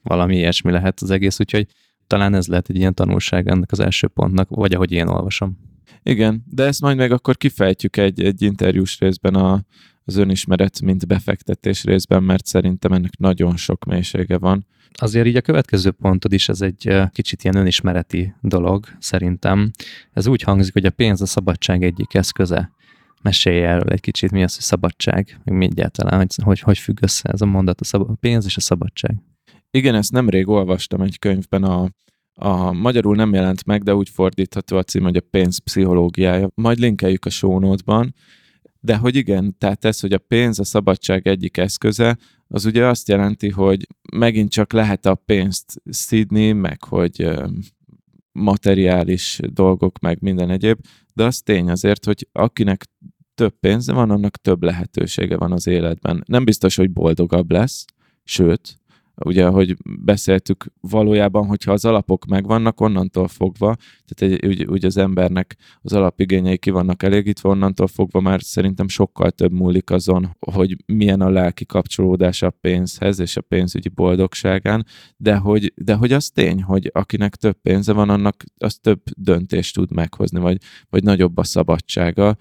Valami ilyesmi lehet az egész, úgyhogy talán ez lehet egy ilyen tanulság ennek az első pontnak, vagy ahogy én olvasom. Igen, de ezt majd meg akkor kifejtjük egy, egy interjús részben a, az önismeret, mint befektetés részben, mert szerintem ennek nagyon sok mélysége van. Azért így a következő pontod is, ez egy kicsit ilyen önismereti dolog, szerintem. Ez úgy hangzik, hogy a pénz a szabadság egyik eszköze. Mesélj erről egy kicsit, mi az, hogy szabadság, meg mi egyáltalán, hogy, hogy, hogy függ össze ez a mondat, a, szab- a pénz és a szabadság. Igen, ezt nemrég olvastam egy könyvben, a, a magyarul nem jelent meg, de úgy fordítható a cím, hogy a pénz pszichológiája. Majd linkeljük a show de hogy igen, tehát ez, hogy a pénz a szabadság egyik eszköze, az ugye azt jelenti, hogy megint csak lehet a pénzt szidni, meg hogy materiális dolgok, meg minden egyéb, de az tény azért, hogy akinek több pénze van, annak több lehetősége van az életben. Nem biztos, hogy boldogabb lesz, sőt, ugye, ahogy beszéltük, valójában, hogyha az alapok megvannak, onnantól fogva, tehát egy, úgy, úgy az embernek az alapigényei ki vannak elégítve, onnantól fogva már szerintem sokkal több múlik azon, hogy milyen a lelki kapcsolódás a pénzhez és a pénzügyi boldogságán, de hogy, de hogy az tény, hogy akinek több pénze van, annak az több döntést tud meghozni, vagy, vagy nagyobb a szabadsága.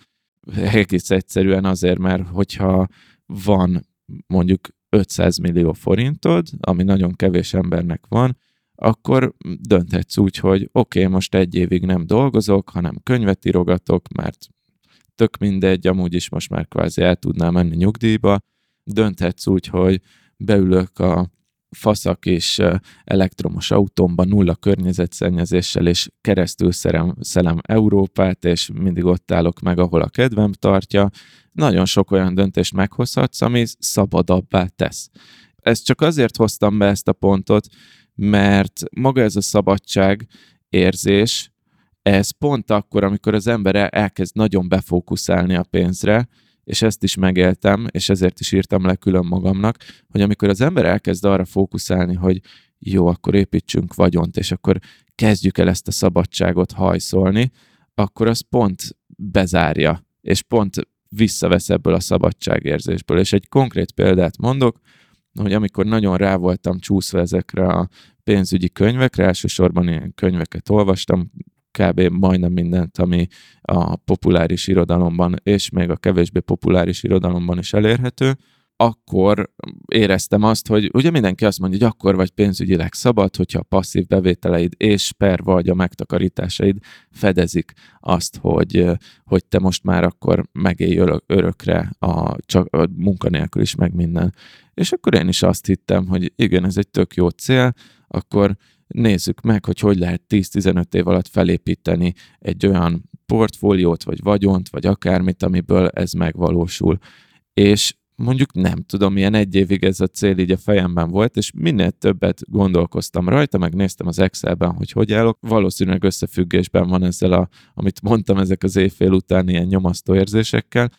Egész egyszerűen azért, mert hogyha van mondjuk 500 millió forintod, ami nagyon kevés embernek van, akkor dönthetsz úgy, hogy oké, okay, most egy évig nem dolgozok, hanem könyvet írogatok, mert tök mindegy, amúgy is most már kvázi el tudnám menni nyugdíjba. Dönthetsz úgy, hogy beülök a faszak és elektromos autómban nulla környezetszennyezéssel, és keresztül szerem, szelem Európát, és mindig ott állok meg, ahol a kedvem tartja. Nagyon sok olyan döntést meghozhatsz, ami szabadabbá tesz. Ezt csak azért hoztam be ezt a pontot, mert maga ez a szabadság érzés, ez pont akkor, amikor az ember elkezd nagyon befókuszálni a pénzre, és ezt is megéltem, és ezért is írtam le külön magamnak, hogy amikor az ember elkezd arra fókuszálni, hogy jó, akkor építsünk vagyont, és akkor kezdjük el ezt a szabadságot hajszolni, akkor az pont bezárja, és pont visszavesz ebből a szabadságérzésből. És egy konkrét példát mondok, hogy amikor nagyon rá voltam csúszva ezekre a pénzügyi könyvekre, elsősorban ilyen könyveket olvastam, kb. majdnem mindent, ami a populáris irodalomban és még a kevésbé populáris irodalomban is elérhető, akkor éreztem azt, hogy ugye mindenki azt mondja, hogy akkor vagy pénzügyileg szabad, hogyha a passzív bevételeid és per vagy a megtakarításaid fedezik azt, hogy, hogy te most már akkor megélj örökre a, csak a munkanélkül is meg minden. És akkor én is azt hittem, hogy igen, ez egy tök jó cél, akkor nézzük meg, hogy hogy lehet 10-15 év alatt felépíteni egy olyan portfóliót, vagy vagyont, vagy akármit, amiből ez megvalósul. És mondjuk nem tudom, milyen egy évig ez a cél így a fejemben volt, és minél többet gondolkoztam rajta, megnéztem az Excelben, hogy hogy állok. Valószínűleg összefüggésben van ezzel, a, amit mondtam, ezek az évfél után ilyen nyomasztó érzésekkel,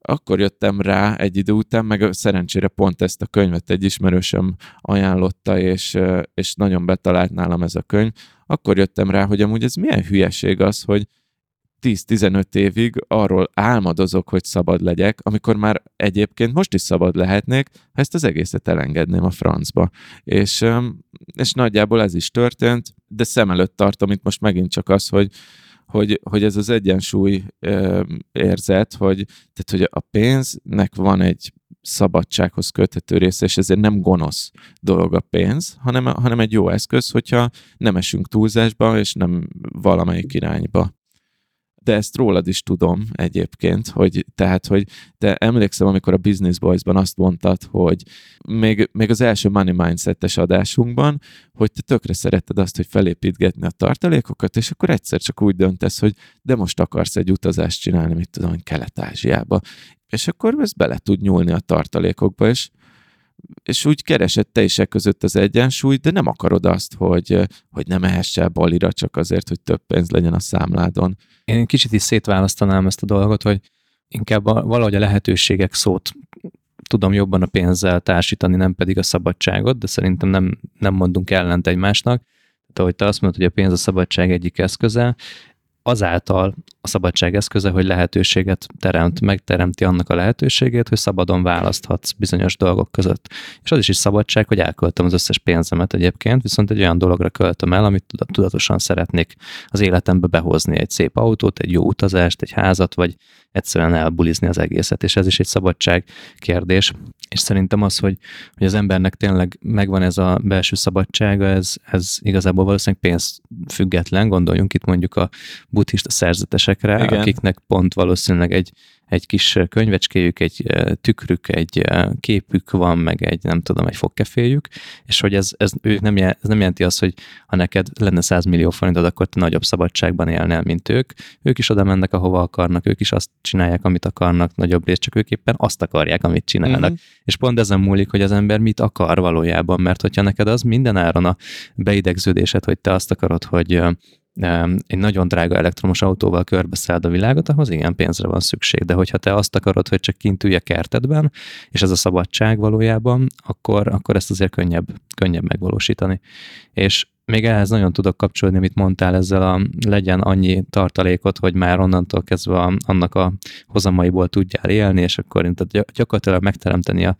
akkor jöttem rá egy idő után, meg szerencsére pont ezt a könyvet egy ismerősöm ajánlotta, és, és nagyon betalált nálam ez a könyv, akkor jöttem rá, hogy amúgy ez milyen hülyeség az, hogy 10-15 évig arról álmodozok, hogy szabad legyek, amikor már egyébként most is szabad lehetnék, ha ezt az egészet elengedném a francba. És, és nagyjából ez is történt, de szem előtt tartom itt most megint csak az, hogy, hogy, hogy ez az egyensúly érzet, hogy, tehát, hogy a pénznek van egy szabadsághoz köthető része, és ezért nem gonosz dolog a pénz, hanem, hanem egy jó eszköz, hogyha nem esünk túlzásba, és nem valamelyik irányba. De ezt rólad is tudom egyébként, hogy tehát, hogy te emlékszem, amikor a Business Boys-ban azt mondtad, hogy még, még az első Money Mindset-es adásunkban, hogy te tökre szeretted azt, hogy felépítgetni a tartalékokat, és akkor egyszer csak úgy döntesz, hogy de most akarsz egy utazást csinálni, mit tudom, Kelet-Ázsiába. És akkor ez bele tud nyúlni a tartalékokba, és és úgy keresed te is e között az egyensúlyt, de nem akarod azt, hogy, hogy nem ehess el balira csak azért, hogy több pénz legyen a számládon. Én kicsit is szétválasztanám ezt a dolgot, hogy inkább a, valahogy a lehetőségek szót tudom jobban a pénzzel társítani, nem pedig a szabadságot, de szerintem nem, nem mondunk ellent egymásnak. Tehát ahogy te azt mondod, hogy a pénz a szabadság egyik eszköze, azáltal a szabadság eszköze, hogy lehetőséget teremt, megteremti annak a lehetőségét, hogy szabadon választhatsz bizonyos dolgok között. És az is is szabadság, hogy elköltöm az összes pénzemet egyébként, viszont egy olyan dologra költöm el, amit tudatosan szeretnék az életembe behozni, egy szép autót, egy jó utazást, egy házat, vagy egyszerűen elbulizni az egészet, és ez is egy szabadság kérdés. És szerintem az, hogy, hogy az embernek tényleg megvan ez a belső szabadsága, ez, ez igazából valószínűleg pénzfüggetlen, gondoljunk itt mondjuk a buddhista szerzetesekre, Igen. akiknek pont valószínűleg egy egy kis könyvecskéjük, egy tükrük, egy képük van, meg egy, nem tudom, egy fogkeféjük, és hogy ez, ez, ők nem, ez nem jelenti azt, hogy ha neked lenne 100 millió forintod, akkor te nagyobb szabadságban élnél, mint ők. Ők is oda mennek, ahova akarnak, ők is azt csinálják, amit akarnak, nagyobb rész, csak ők éppen azt akarják, amit csinálnak. Mm-hmm. És pont ezen múlik, hogy az ember mit akar valójában, mert hogyha neked az minden áron a beidegződésed, hogy te azt akarod, hogy egy nagyon drága elektromos autóval körbeszállod a világot, ahhoz igen pénzre van szükség. De hogyha te azt akarod, hogy csak kint ülj a kertedben, és ez a szabadság valójában, akkor, akkor ezt azért könnyebb, könnyebb megvalósítani. És még ehhez nagyon tudok kapcsolni, amit mondtál ezzel a legyen annyi tartalékot, hogy már onnantól kezdve a, annak a hozamaiból tudjál élni, és akkor tehát gyakorlatilag megteremteni a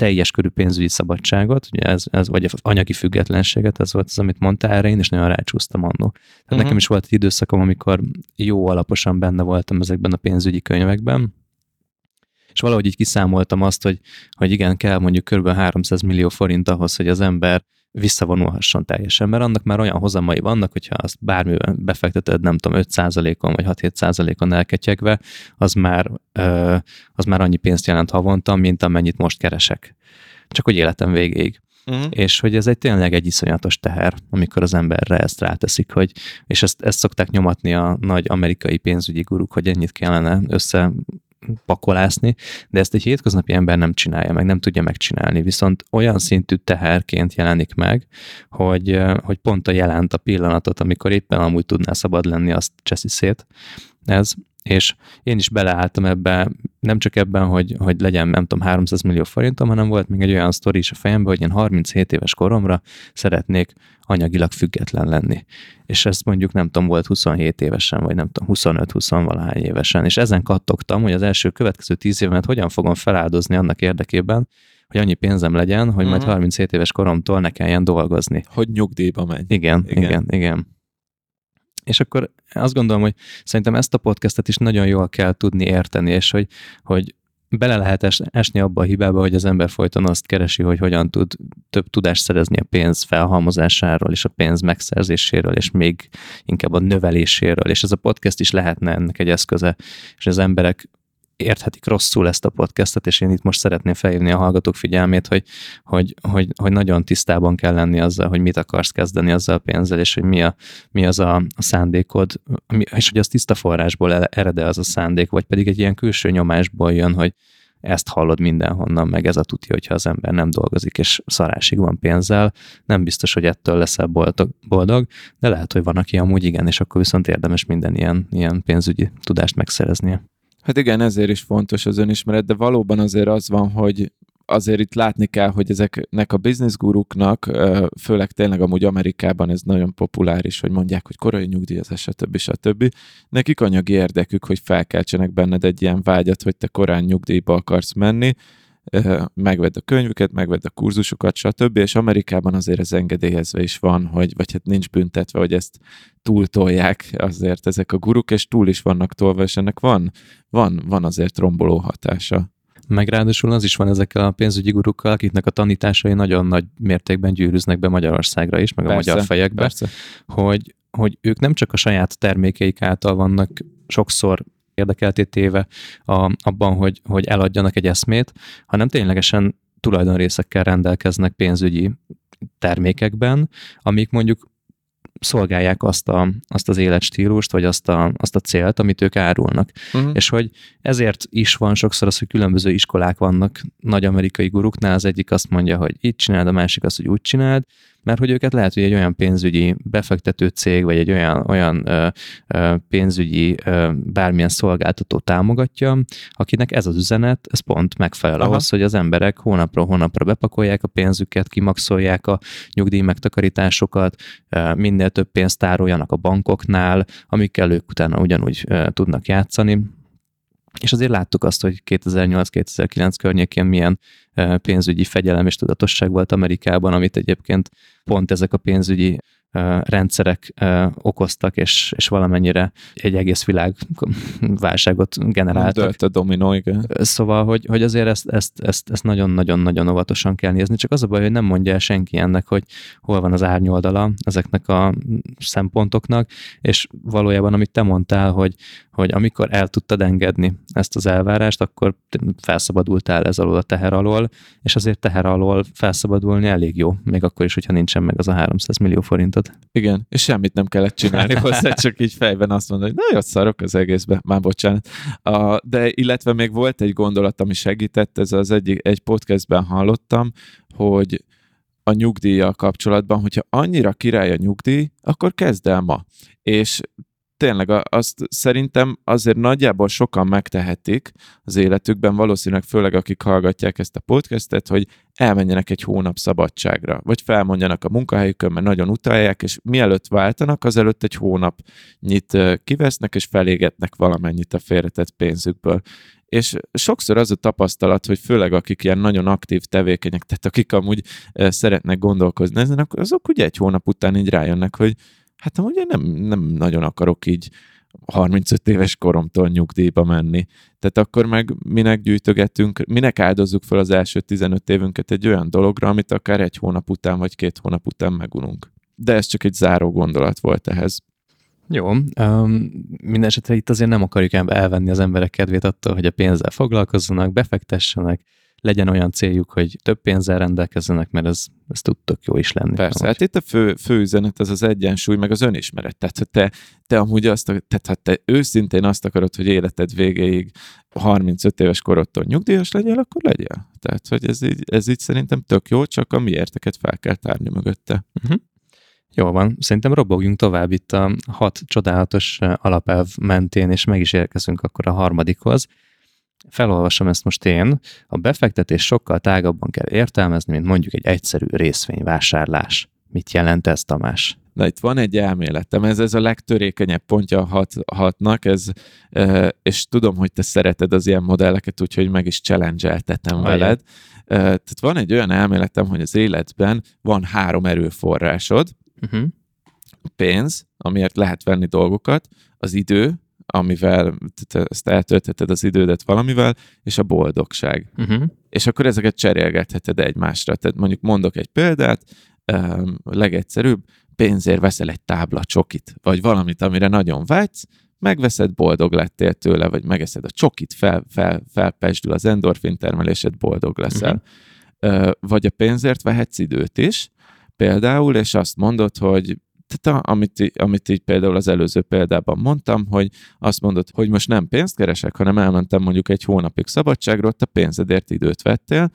teljes körű pénzügyi szabadságot, ugye ez, ez, vagy anyagi függetlenséget, ez volt az, amit mondtál, erre én is nagyon rácsúsztam annó. Tehát uh-huh. nekem is volt egy időszakom, amikor jó alaposan benne voltam ezekben a pénzügyi könyvekben, és valahogy így kiszámoltam azt, hogy, hogy igen, kell mondjuk kb. 300 millió forint ahhoz, hogy az ember visszavonulhasson teljesen, mert annak már olyan hozamai vannak, hogyha azt bármiben befekteted, nem tudom, 5%-on vagy 6-7%-on elketyegve, az már, az már annyi pénzt jelent havonta, mint amennyit most keresek. Csak hogy életem végéig. Uh-huh. És hogy ez egy tényleg egy iszonyatos teher, amikor az emberre ezt ráteszik, hogy, és ezt, ezt szokták nyomatni a nagy amerikai pénzügyi guruk, hogy ennyit kellene össze pakolászni, de ezt egy hétköznapi ember nem csinálja meg, nem tudja megcsinálni, viszont olyan szintű teherként jelenik meg, hogy, hogy pont a jelent a pillanatot, amikor éppen amúgy tudná szabad lenni, azt cseszi szét. Ez, és én is beleálltam ebbe, nem csak ebben, hogy, hogy legyen, nem tudom, 300 millió forintom, hanem volt még egy olyan sztori is a fejemben, hogy én 37 éves koromra szeretnék anyagilag független lenni. És ezt mondjuk nem tudom, volt 27 évesen, vagy nem tudom, 25-20 valahány évesen, és ezen kattogtam, hogy az első következő 10 évemet hogyan fogom feláldozni annak érdekében, hogy annyi pénzem legyen, hogy uh-huh. majd 37 mhm. éves koromtól ne kelljen dolgozni. Hogy nyugdíjba menj. Igen, igen, igen. igen. És akkor azt gondolom, hogy szerintem ezt a podcastet is nagyon jól kell tudni érteni, és hogy, hogy bele lehet es, esni abba a hibába, hogy az ember folyton azt keresi, hogy hogyan tud több tudást szerezni a pénz felhalmozásáról, és a pénz megszerzéséről, és még inkább a növeléséről, és ez a podcast is lehetne ennek egy eszköze, és az emberek érthetik rosszul ezt a podcastet, és én itt most szeretném felhívni a hallgatók figyelmét, hogy, hogy, hogy, hogy nagyon tisztában kell lenni azzal, hogy mit akarsz kezdeni azzal a pénzzel, és hogy mi, a, mi az a, a szándékod, és hogy az tiszta forrásból erede az a szándék, vagy pedig egy ilyen külső nyomásból jön, hogy ezt hallod mindenhonnan, meg ez a tuti, hogyha az ember nem dolgozik, és szarásig van pénzzel, nem biztos, hogy ettől leszel boldog, de lehet, hogy van, aki amúgy igen, és akkor viszont érdemes minden ilyen, ilyen pénzügyi tudást megszereznie. Hát igen, ezért is fontos az önismeret, de valóban azért az van, hogy azért itt látni kell, hogy ezeknek a bizniszguruknak, főleg tényleg amúgy Amerikában ez nagyon populáris, hogy mondják, hogy korai nyugdíjazás, stb. stb. Nekik anyagi érdekük, hogy felkeltsenek benned egy ilyen vágyat, hogy te korán nyugdíjba akarsz menni, megvedd a könyvüket, megvedd a kurzusokat, stb. És Amerikában azért ez engedélyezve is van, hogy, vagy hát nincs büntetve, hogy ezt túltolják azért ezek a guruk, és túl is vannak tolva, és ennek van, van, van azért romboló hatása. Meg ráadásul az is van ezekkel a pénzügyi gurukkal, akiknek a tanításai nagyon nagy mértékben gyűrűznek be Magyarországra is, meg persze, a magyar fejekbe, persze. hogy hogy ők nem csak a saját termékeik által vannak sokszor érdekelté téve a, abban, hogy, hogy eladjanak egy eszmét, hanem ténylegesen tulajdonrészekkel rendelkeznek pénzügyi termékekben, amik mondjuk szolgálják azt, a, azt az életstílust, vagy azt a, azt a célt, amit ők árulnak. Uh-huh. És hogy ezért is van sokszor az, hogy különböző iskolák vannak nagy amerikai guruknál, az egyik azt mondja, hogy így csináld, a másik azt, hogy úgy csináld, mert hogy őket lehet, hogy egy olyan pénzügyi befektető cég, vagy egy olyan, olyan ö, ö, pénzügyi ö, bármilyen szolgáltató támogatja, akinek ez az üzenet, ez pont megfelel Aha. ahhoz, hogy az emberek hónapról hónapra bepakolják a pénzüket, kimaxolják a nyugdíj megtakarításokat, minél több pénzt tároljanak a bankoknál, amikkel ők utána ugyanúgy tudnak játszani. És azért láttuk azt, hogy 2008-2009 környékén milyen pénzügyi fegyelem és tudatosság volt Amerikában, amit egyébként pont ezek a pénzügyi rendszerek okoztak, és, és valamennyire egy egész világ válságot generáltak. Dölt a dominó, igen. Szóval, hogy, hogy azért ezt, ezt, ezt, ezt nagyon-nagyon-nagyon óvatosan kell nézni, csak az a baj, hogy nem mondja el senki ennek, hogy hol van az árnyoldala ezeknek a szempontoknak, és valójában, amit te mondtál, hogy, hogy amikor el tudtad engedni ezt az elvárást, akkor felszabadultál ez alól a teher alól, és azért teher alól felszabadulni elég jó, még akkor is, hogyha nincsen meg az a 300 millió forintot. Igen, és semmit nem kellett csinálni hozzá, csak így fejben azt mondani, hogy na jó, szarok az egészbe, már bocsánat. A, de illetve még volt egy gondolat, ami segített, ez az egyik, egy podcastben hallottam, hogy a nyugdíjjal kapcsolatban, hogyha annyira király a nyugdíj, akkor kezd el ma. És tényleg azt szerintem azért nagyjából sokan megtehetik az életükben, valószínűleg főleg akik hallgatják ezt a podcastet, hogy elmenjenek egy hónap szabadságra, vagy felmondjanak a munkahelyükön, mert nagyon utálják, és mielőtt váltanak, azelőtt egy hónap nyit kivesznek, és felégetnek valamennyit a félretett pénzükből. És sokszor az a tapasztalat, hogy főleg akik ilyen nagyon aktív tevékenyek, tehát akik amúgy szeretnek gondolkozni ezen, azok ugye egy hónap után így rájönnek, hogy hát ugye nem, nem nagyon akarok így 35 éves koromtól nyugdíjba menni. Tehát akkor meg minek gyűjtögetünk, minek áldozzuk fel az első 15 évünket egy olyan dologra, amit akár egy hónap után vagy két hónap után megununk. De ez csak egy záró gondolat volt ehhez. Jó, um, minden esetre itt azért nem akarjuk elvenni az emberek kedvét attól, hogy a pénzzel foglalkozzanak, befektessenek, legyen olyan céljuk, hogy több pénzzel rendelkezzenek, mert ez, ez tud tök jó is lenni. Persze, hát itt a fő, fő üzenet az az egyensúly, meg az önismeret. Tehát, hogy te, te amúgy azt, tehát, ha te őszintén azt akarod, hogy életed végéig 35 éves korodtól nyugdíjas legyél, akkor legyél. Tehát, hogy ez így, ez így szerintem tök jó, csak a miérteket fel kell tárni mögötte. Uh-huh. Jó van, szerintem robogjunk tovább itt a hat csodálatos alapelv mentén, és meg is érkezünk akkor a harmadikhoz felolvasom ezt most én, a befektetés sokkal tágabban kell értelmezni, mint mondjuk egy egyszerű részvényvásárlás. Mit jelent ez, Tamás? Na itt van egy elméletem, ez, ez a legtörékenyebb pontja a hat, hatnak, ez, és tudom, hogy te szereted az ilyen modelleket, úgyhogy meg is challenge-eltetem veled. Tehát van egy olyan elméletem, hogy az életben van három erőforrásod, uh-huh. pénz, amiért lehet venni dolgokat, az idő, amivel ezt eltöltheted az idődet valamivel, és a boldogság. Uh-huh. És akkor ezeket cserélgetheted egymásra. Tehát mondjuk mondok egy példát, a legegyszerűbb, pénzért veszel egy tábla csokit, vagy valamit, amire nagyon vágysz, megveszed, boldog lettél tőle, vagy megeszed a csokit, fel, fel, felpesdül az endorfin termelésed, boldog leszel. Uh-huh. Vagy a pénzért vehetsz időt is, például, és azt mondod, hogy tehát a, amit, amit így például az előző példában mondtam, hogy azt mondod, hogy most nem pénzt keresek, hanem elmentem mondjuk egy hónapig szabadságra, ott a pénzedért időt vettél,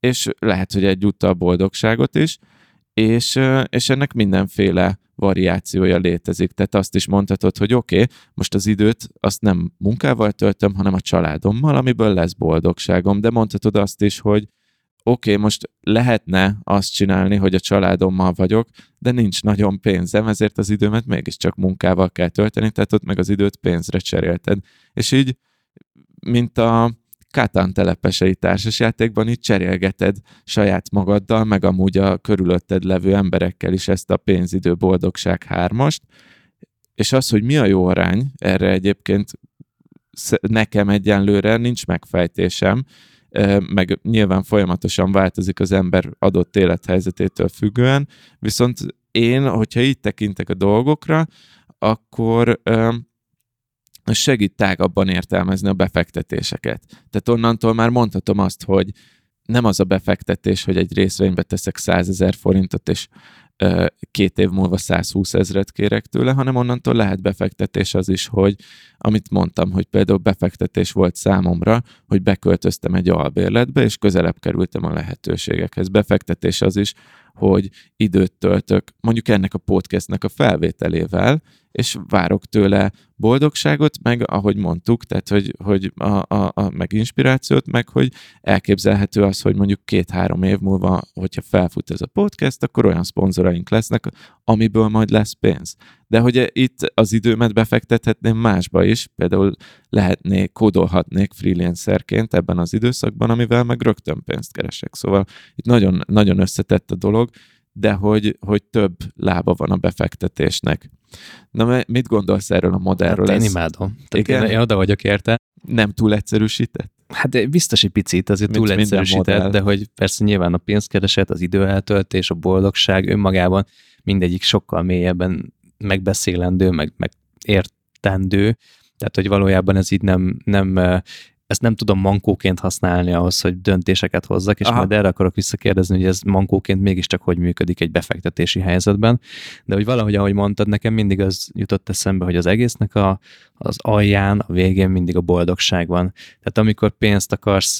és lehet, hogy egyúttal boldogságot is, és, és ennek mindenféle variációja létezik. Tehát azt is mondhatod, hogy oké, okay, most az időt azt nem munkával töltöm, hanem a családommal, amiből lesz boldogságom, de mondhatod azt is, hogy oké, okay, most lehetne azt csinálni, hogy a családommal vagyok, de nincs nagyon pénzem, ezért az időmet mégiscsak munkával kell tölteni, tehát ott meg az időt pénzre cserélted. És így, mint a Kátán telepesei társasjátékban így cserélgeted saját magaddal, meg amúgy a körülötted levő emberekkel is ezt a pénzidő boldogság hármast, és az, hogy mi a jó arány, erre egyébként nekem egyenlőre nincs megfejtésem, meg nyilván folyamatosan változik az ember adott élethelyzetétől függően, viszont én, hogyha így tekintek a dolgokra, akkor segít tágabban értelmezni a befektetéseket. Tehát onnantól már mondhatom azt, hogy nem az a befektetés, hogy egy részvénybe teszek 100 ezer forintot, és két év múlva 120 ezret kérek tőle, hanem onnantól lehet befektetés az is, hogy amit mondtam, hogy például befektetés volt számomra, hogy beköltöztem egy albérletbe, és közelebb kerültem a lehetőségekhez. Befektetés az is, hogy időt töltök mondjuk ennek a podcastnek a felvételével, és várok tőle boldogságot, meg ahogy mondtuk, tehát hogy, hogy a, a, a, meg inspirációt, meg hogy elképzelhető az, hogy mondjuk két-három év múlva, hogyha felfut ez a podcast, akkor olyan szponzoraink lesznek, amiből majd lesz pénz. De hogy itt az időmet befektethetném másba is, például lehetnék, kódolhatnék freelancerként ebben az időszakban, amivel meg rögtön pénzt keresek. Szóval itt nagyon, nagyon összetett a dolog, de hogy, hogy több lába van a befektetésnek. Na, mit gondolsz erről a modellről? Hát én imádom. Tehát igen? Én oda vagyok érte. Nem túl egyszerűsített? Hát biztos egy picit, azért Mint túl egyszerűsített, de hogy persze nyilván a pénzkereset, az időeltöltés, a boldogság önmagában mindegyik sokkal mélyebben megbeszélendő, meg, meg értendő, tehát hogy valójában ez így nem, nem ezt nem tudom mankóként használni ahhoz, hogy döntéseket hozzak, és Aha. majd erre akarok visszakérdezni, hogy ez mankóként mégiscsak hogy működik egy befektetési helyzetben. De hogy valahogy, ahogy mondtad, nekem mindig az jutott eszembe, hogy az egésznek a, az alján, a végén mindig a boldogság van. Tehát amikor pénzt akarsz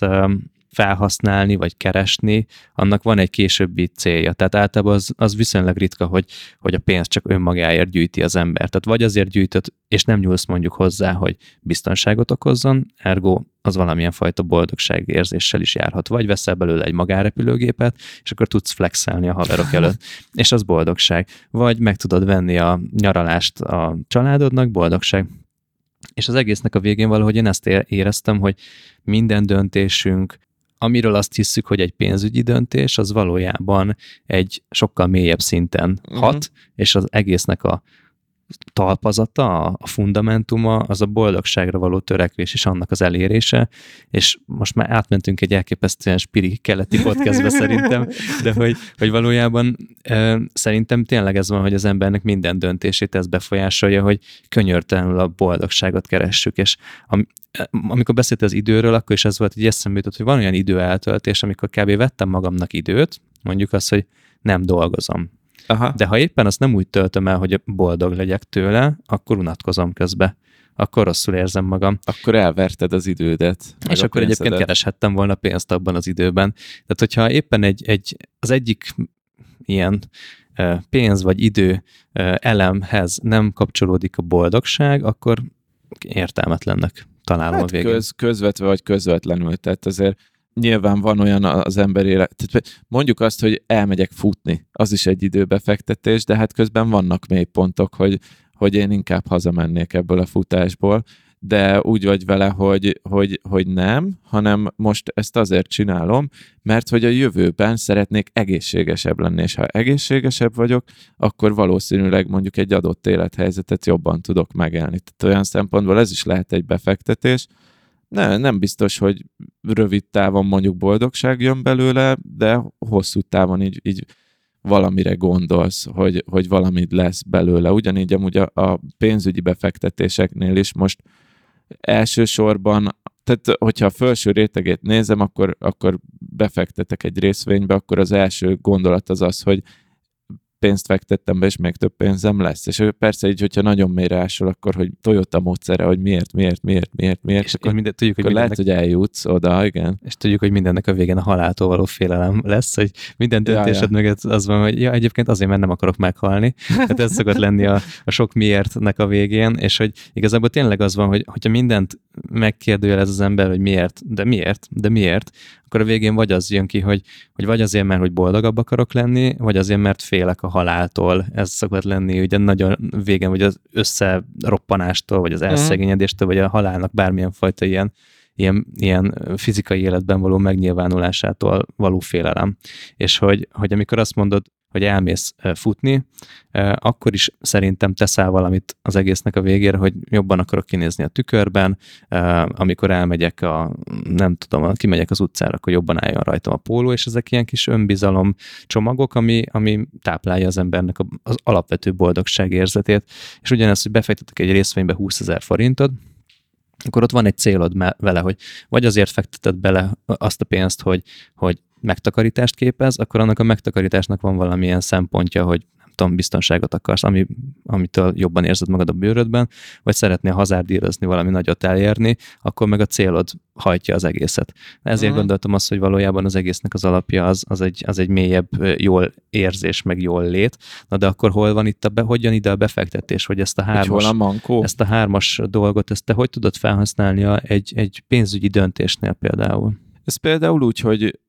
felhasználni, vagy keresni, annak van egy későbbi célja. Tehát általában az, az viszonylag ritka, hogy, hogy a pénzt csak önmagáért gyűjti az ember. Tehát vagy azért gyűjtött, és nem nyúlsz mondjuk hozzá, hogy biztonságot okozzon, ergo az valamilyen fajta boldogságérzéssel is járhat. Vagy veszel belőle egy magárepülőgépet, és akkor tudsz flexelni a haverok előtt, és az boldogság. Vagy meg tudod venni a nyaralást a családodnak, boldogság. És az egésznek a végén valahogy én ezt éreztem, hogy minden döntésünk, amiről azt hiszük, hogy egy pénzügyi döntés, az valójában egy sokkal mélyebb szinten hat, uh-huh. és az egésznek a talpazata, a fundamentuma, az a boldogságra való törekvés és annak az elérése, és most már átmentünk egy elképesztően spiri keleti podcastbe szerintem, de hogy, hogy valójában e, szerintem tényleg ez van, hogy az embernek minden döntését ez befolyásolja, hogy könyörtelenül a boldogságot keressük, és am, amikor beszélt az időről, akkor is ez volt, hogy eszembe jutott, hogy van olyan idő eltöltés, amikor kb. vettem magamnak időt, mondjuk azt, hogy nem dolgozom Aha. De ha éppen azt nem úgy töltöm el, hogy boldog legyek tőle, akkor unatkozom közbe. Akkor rosszul érzem magam. Akkor elverted az idődet. És akkor egyébként kereshettem volna pénzt abban az időben. Tehát, hogyha éppen egy, egy az egyik ilyen pénz vagy idő elemhez nem kapcsolódik a boldogság, akkor értelmetlennek találom hát a végén. Köz, közvetve vagy közvetlenül. Tehát azért nyilván van olyan az ember élet, mondjuk azt, hogy elmegyek futni, az is egy időbefektetés, de hát közben vannak mélypontok, hogy, hogy én inkább hazamennék ebből a futásból, de úgy vagy vele, hogy, hogy, hogy nem, hanem most ezt azért csinálom, mert hogy a jövőben szeretnék egészségesebb lenni, és ha egészségesebb vagyok, akkor valószínűleg mondjuk egy adott élethelyzetet jobban tudok megélni. Tehát olyan szempontból ez is lehet egy befektetés, ne, nem biztos, hogy rövid távon mondjuk boldogság jön belőle, de hosszú távon így, így valamire gondolsz, hogy, hogy valamit lesz belőle. Ugyanígy amúgy a, a pénzügyi befektetéseknél is most elsősorban, tehát hogyha a felső rétegét nézem, akkor, akkor befektetek egy részvénybe, akkor az első gondolat az az, hogy pénzt fektettem be, és még több pénzem lesz. És persze így, hogyha nagyon mélyre ásol, akkor hogy Toyota módszere, hogy miért, miért, miért, miért, miért, és, akkor, minden, tudjuk, akkor hogy lehet, hogy eljutsz oda, igen. És tudjuk, hogy mindennek a végén a haláltól való félelem lesz, hogy minden döntésed ja, ja. mögött az van, hogy ja, egyébként azért, mert nem akarok meghalni. Tehát ez szokott lenni a, a sok miértnek a végén, és hogy igazából tényleg az van, hogy hogyha mindent megkérdőjelez az ember, hogy miért, de miért, de miért, akkor a végén vagy az jön ki, hogy, hogy vagy azért, mert hogy boldogabb akarok lenni, vagy azért, mert félek a haláltól. Ez szokott lenni ugye nagyon végén, vagy az összeroppanástól, vagy az mhm. elszegényedéstől, vagy a halálnak bármilyen fajta ilyen, ilyen, ilyen fizikai életben való megnyilvánulásától való félelem. És hogy, hogy amikor azt mondod, hogy elmész futni, akkor is szerintem teszel valamit az egésznek a végére, hogy jobban akarok kinézni a tükörben, amikor elmegyek a, nem tudom, kimegyek az utcára, akkor jobban álljon rajtam a póló, és ezek ilyen kis önbizalom csomagok, ami, ami táplálja az embernek az alapvető boldogság érzetét. És ugyanez, hogy befektetek egy részvénybe 20 ezer forintot, akkor ott van egy célod vele, hogy vagy azért fekteted bele azt a pénzt, hogy, hogy megtakarítást képez, akkor annak a megtakarításnak van valamilyen szempontja, hogy tudom, biztonságot akarsz, ami, amitől jobban érzed magad a bőrödben, vagy szeretnél hazárdírozni, valami nagyot elérni, akkor meg a célod hajtja az egészet. Ezért uh-huh. gondoltam azt, hogy valójában az egésznek az alapja az, az, egy, az egy mélyebb jól érzés, meg jól lét. Na de akkor hol van itt a be, hogyan ide a befektetés, hogy ezt a hármas, a mankó? ezt a hármas dolgot, ezt te hogy tudod felhasználni egy, egy pénzügyi döntésnél például? Ez például úgy, hogy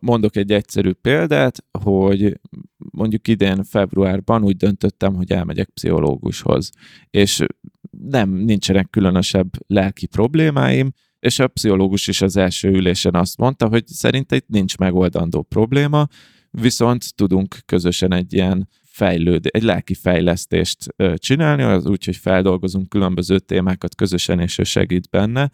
mondok egy egyszerű példát, hogy mondjuk idén februárban úgy döntöttem, hogy elmegyek pszichológushoz, és nem, nincsenek különösebb lelki problémáim, és a pszichológus is az első ülésen azt mondta, hogy szerinte itt nincs megoldandó probléma, viszont tudunk közösen egy ilyen fejlőd, egy lelki fejlesztést csinálni, az úgy, hogy feldolgozunk különböző témákat közösen, és ő segít benne,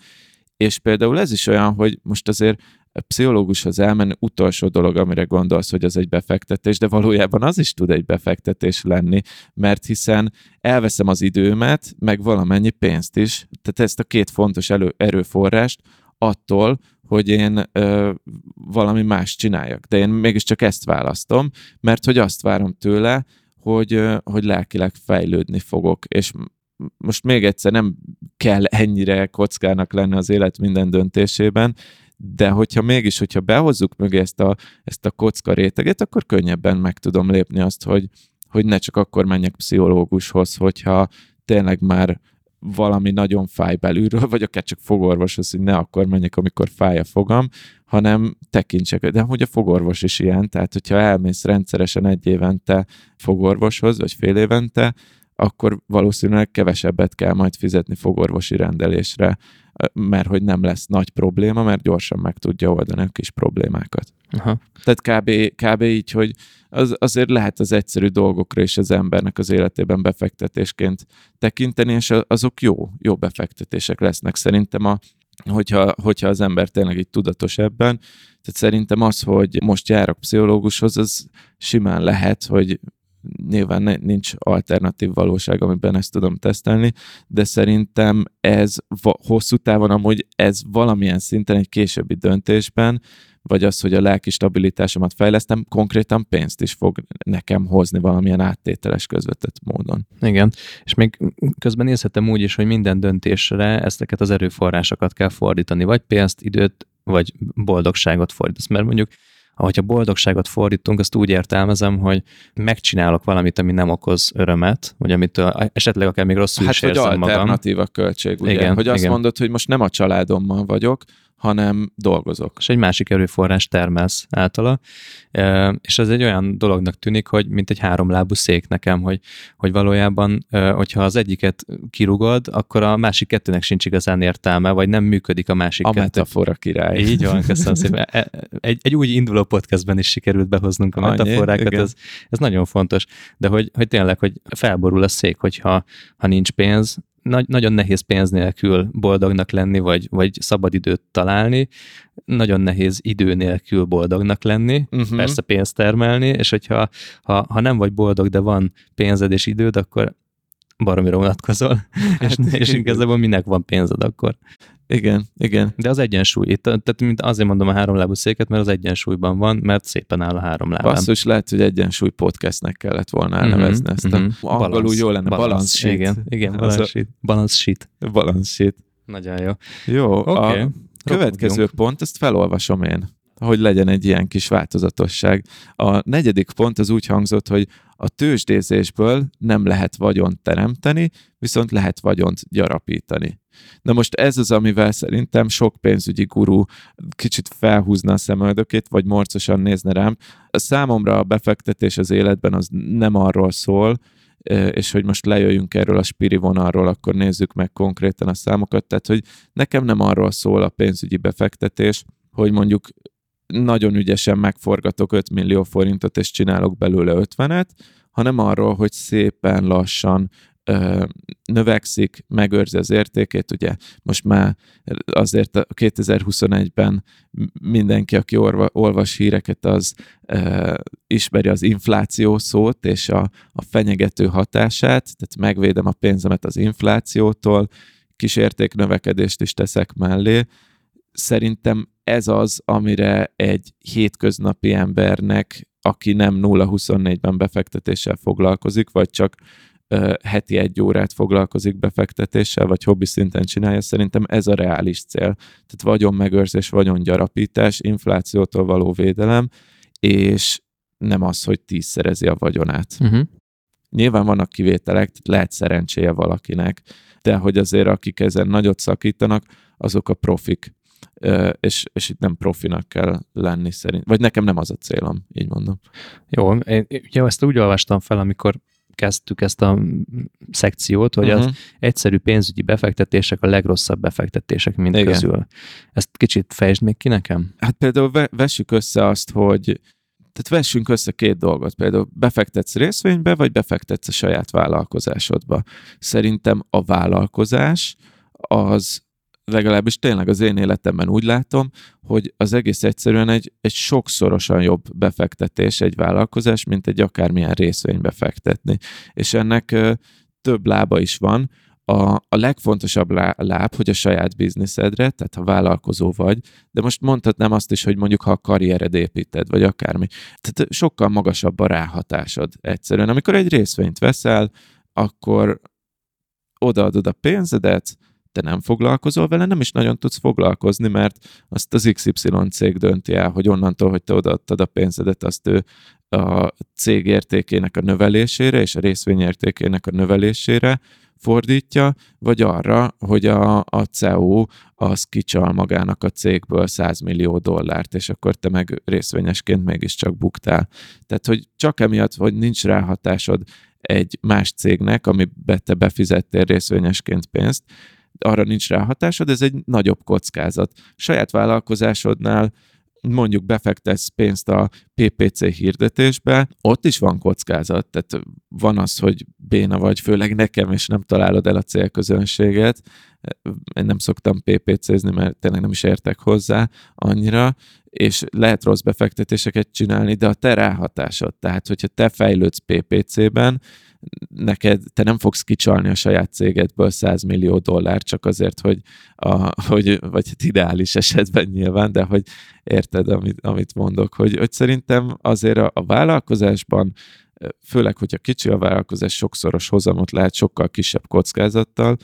és például ez is olyan, hogy most azért a pszichológushoz elmenni utolsó dolog, amire gondolsz, hogy az egy befektetés, de valójában az is tud egy befektetés lenni, mert hiszen elveszem az időmet, meg valamennyi pénzt is, tehát ezt a két fontos elő, erőforrást attól, hogy én ö, valami más csináljak. De én mégiscsak ezt választom, mert hogy azt várom tőle, hogy, hogy lelkileg fejlődni fogok, és most még egyszer nem kell ennyire kockának lenni az élet minden döntésében, de hogyha mégis, hogyha behozzuk mögé ezt a, ezt a kocka réteget, akkor könnyebben meg tudom lépni azt, hogy, hogy ne csak akkor menjek pszichológushoz, hogyha tényleg már valami nagyon fáj belülről, vagy akár csak fogorvoshoz, hogy ne akkor menjek, amikor fáj a fogam, hanem tekintsek. De hogy a fogorvos is ilyen, tehát hogyha elmész rendszeresen egy évente fogorvoshoz, vagy fél évente, akkor valószínűleg kevesebbet kell majd fizetni fogorvosi rendelésre, mert hogy nem lesz nagy probléma, mert gyorsan meg tudja oldani a kis problémákat. Aha. Tehát kb, kb. így, hogy az, azért lehet az egyszerű dolgokra is az embernek az életében befektetésként tekinteni, és azok jó, jó befektetések lesznek. Szerintem a, hogyha, hogyha az ember tényleg így tudatos ebben. Tehát szerintem az, hogy most járok pszichológushoz, az simán lehet, hogy nyilván nincs alternatív valóság, amiben ezt tudom tesztelni, de szerintem ez hosszú távon amúgy ez valamilyen szinten egy későbbi döntésben, vagy az, hogy a lelki stabilitásomat fejlesztem, konkrétan pénzt is fog nekem hozni valamilyen áttételes közvetett módon. Igen, és még közben nézhetem úgy is, hogy minden döntésre ezteket az erőforrásokat kell fordítani, vagy pénzt, időt, vagy boldogságot fordítasz, mert mondjuk ahogy a boldogságot fordítunk, azt úgy értelmezem, hogy megcsinálok valamit, ami nem okoz örömet, vagy amit esetleg akár még rosszul hát, is érzem magam. Hát, alternatíva költség, ugye? Igen, hogy azt igen. mondod, hogy most nem a családommal vagyok, hanem dolgozok. És egy másik erőforrás termelsz általa, és ez egy olyan dolognak tűnik, hogy mint egy háromlábú szék nekem, hogy, hogy valójában, hogyha az egyiket kirugod, akkor a másik kettőnek sincs igazán értelme, vagy nem működik a másik a kettő. metafora király. Így van, köszönöm szépen. E, egy, egy úgy induló podcastben is sikerült behoznunk a metaforákat, ez, ez nagyon fontos, de hogy, hogy tényleg, hogy felborul a szék, hogyha ha nincs pénz, nagy, nagyon nehéz pénz nélkül boldognak lenni, vagy, vagy szabadidőt találni, nagyon nehéz idő nélkül boldognak lenni, uh-huh. persze pénzt termelni, és hogyha ha, ha nem vagy boldog, de van pénzed és időd, akkor baromira unatkozol, hát, és, és igazából minek van pénzed akkor. Igen, igen. De az egyensúly, itt, tehát mint azért mondom a háromlábú széket, mert az egyensúlyban van, mert szépen áll a három lábán. Basszus, lehet, hogy egyensúly podcastnek kellett volna mhm, elnevezni uh-huh, ezt uh-huh. mhm. angolul jó lenne, balance, balance sheet. Igen, igen balance sheet. Balance sheet. Balance sheet. Nagyon jó. Jó, okay. a következő pont, ezt felolvasom én hogy legyen egy ilyen kis változatosság. A negyedik pont az úgy hangzott, hogy a tőzsdézésből nem lehet vagyont teremteni, viszont lehet vagyont gyarapítani. Na most ez az, amivel szerintem sok pénzügyi gurú kicsit felhúzna a szemöldökét, vagy morcosan nézne rám. A számomra a befektetés az életben az nem arról szól, és hogy most lejöjjünk erről a spiri vonalról, akkor nézzük meg konkrétan a számokat. Tehát, hogy nekem nem arról szól a pénzügyi befektetés, hogy mondjuk nagyon ügyesen megforgatok 5 millió forintot, és csinálok belőle 50-et, hanem arról, hogy szépen lassan növekszik, megőrzi az értékét. Ugye most már azért 2021-ben mindenki, aki orva, olvas híreket, az ö, ismeri az infláció szót és a, a fenyegető hatását, tehát megvédem a pénzemet az inflációtól, kis értéknövekedést is teszek mellé. Szerintem ez az, amire egy hétköznapi embernek, aki nem 0-24-ben befektetéssel foglalkozik, vagy csak uh, heti egy órát foglalkozik befektetéssel, vagy hobbi szinten csinálja, szerintem ez a reális cél. Tehát vagyonmegőrzés, vagyongyarapítás, inflációtól való védelem, és nem az, hogy tízszerezi a vagyonát. Uh-huh. Nyilván vannak kivételek, lehet szerencséje valakinek, de hogy azért akik ezen nagyot szakítanak, azok a profik. És, és itt nem profinak kell lenni szerint. Vagy nekem nem az a célom, így mondom. Jó, én, jó, ezt úgy olvastam fel, amikor kezdtük ezt a szekciót, hogy uh-huh. az mhm. egyszerű pénzügyi befektetések a legrosszabb befektetések mind Igen. közül. Ezt kicsit fejtsd még ki nekem? Hát például vessük össze azt, hogy tehát vessünk össze két dolgot, például befektetsz részvénybe, vagy befektetsz a saját vállalkozásodba. Szerintem a vállalkozás az legalábbis tényleg az én életemben úgy látom, hogy az egész egyszerűen egy, egy sokszorosan jobb befektetés egy vállalkozás, mint egy akármilyen részvénybe fektetni. És ennek ö, több lába is van, a, a legfontosabb láb, hogy a saját bizniszedre, tehát ha vállalkozó vagy, de most mondhatnám azt is, hogy mondjuk ha a karriered építed, vagy akármi. Tehát sokkal magasabb a ráhatásod egyszerűen. Amikor egy részvényt veszel, akkor odaadod a pénzedet, te nem foglalkozol vele, nem is nagyon tudsz foglalkozni, mert azt az XY cég dönti el, hogy onnantól, hogy te odaadtad a pénzedet, azt ő a cég értékének a növelésére és a részvény értékének a növelésére fordítja, vagy arra, hogy a, a CEO az kicsal magának a cégből 100 millió dollárt, és akkor te meg részvényesként mégiscsak buktál. Tehát, hogy csak emiatt, hogy nincs ráhatásod egy más cégnek, amiben te befizettél részvényesként pénzt, arra nincs ráhatásod, ez egy nagyobb kockázat. Saját vállalkozásodnál mondjuk befektetsz pénzt a PPC hirdetésbe, ott is van kockázat, tehát van az, hogy béna vagy, főleg nekem, és nem találod el a célközönséget. Én nem szoktam PPC-zni, mert tényleg nem is értek hozzá annyira, és lehet rossz befektetéseket csinálni, de a te ráhatásod, tehát hogyha te fejlődsz PPC-ben, neked, te nem fogsz kicsalni a saját cégedből 100 millió dollár csak azért, hogy, a, hogy vagy hát ideális esetben nyilván, de hogy érted, amit, amit mondok, hogy, hogy szerintem azért a, a vállalkozásban főleg, hogyha kicsi a vállalkozás, sokszoros hozamot lehet sokkal kisebb kockázattal,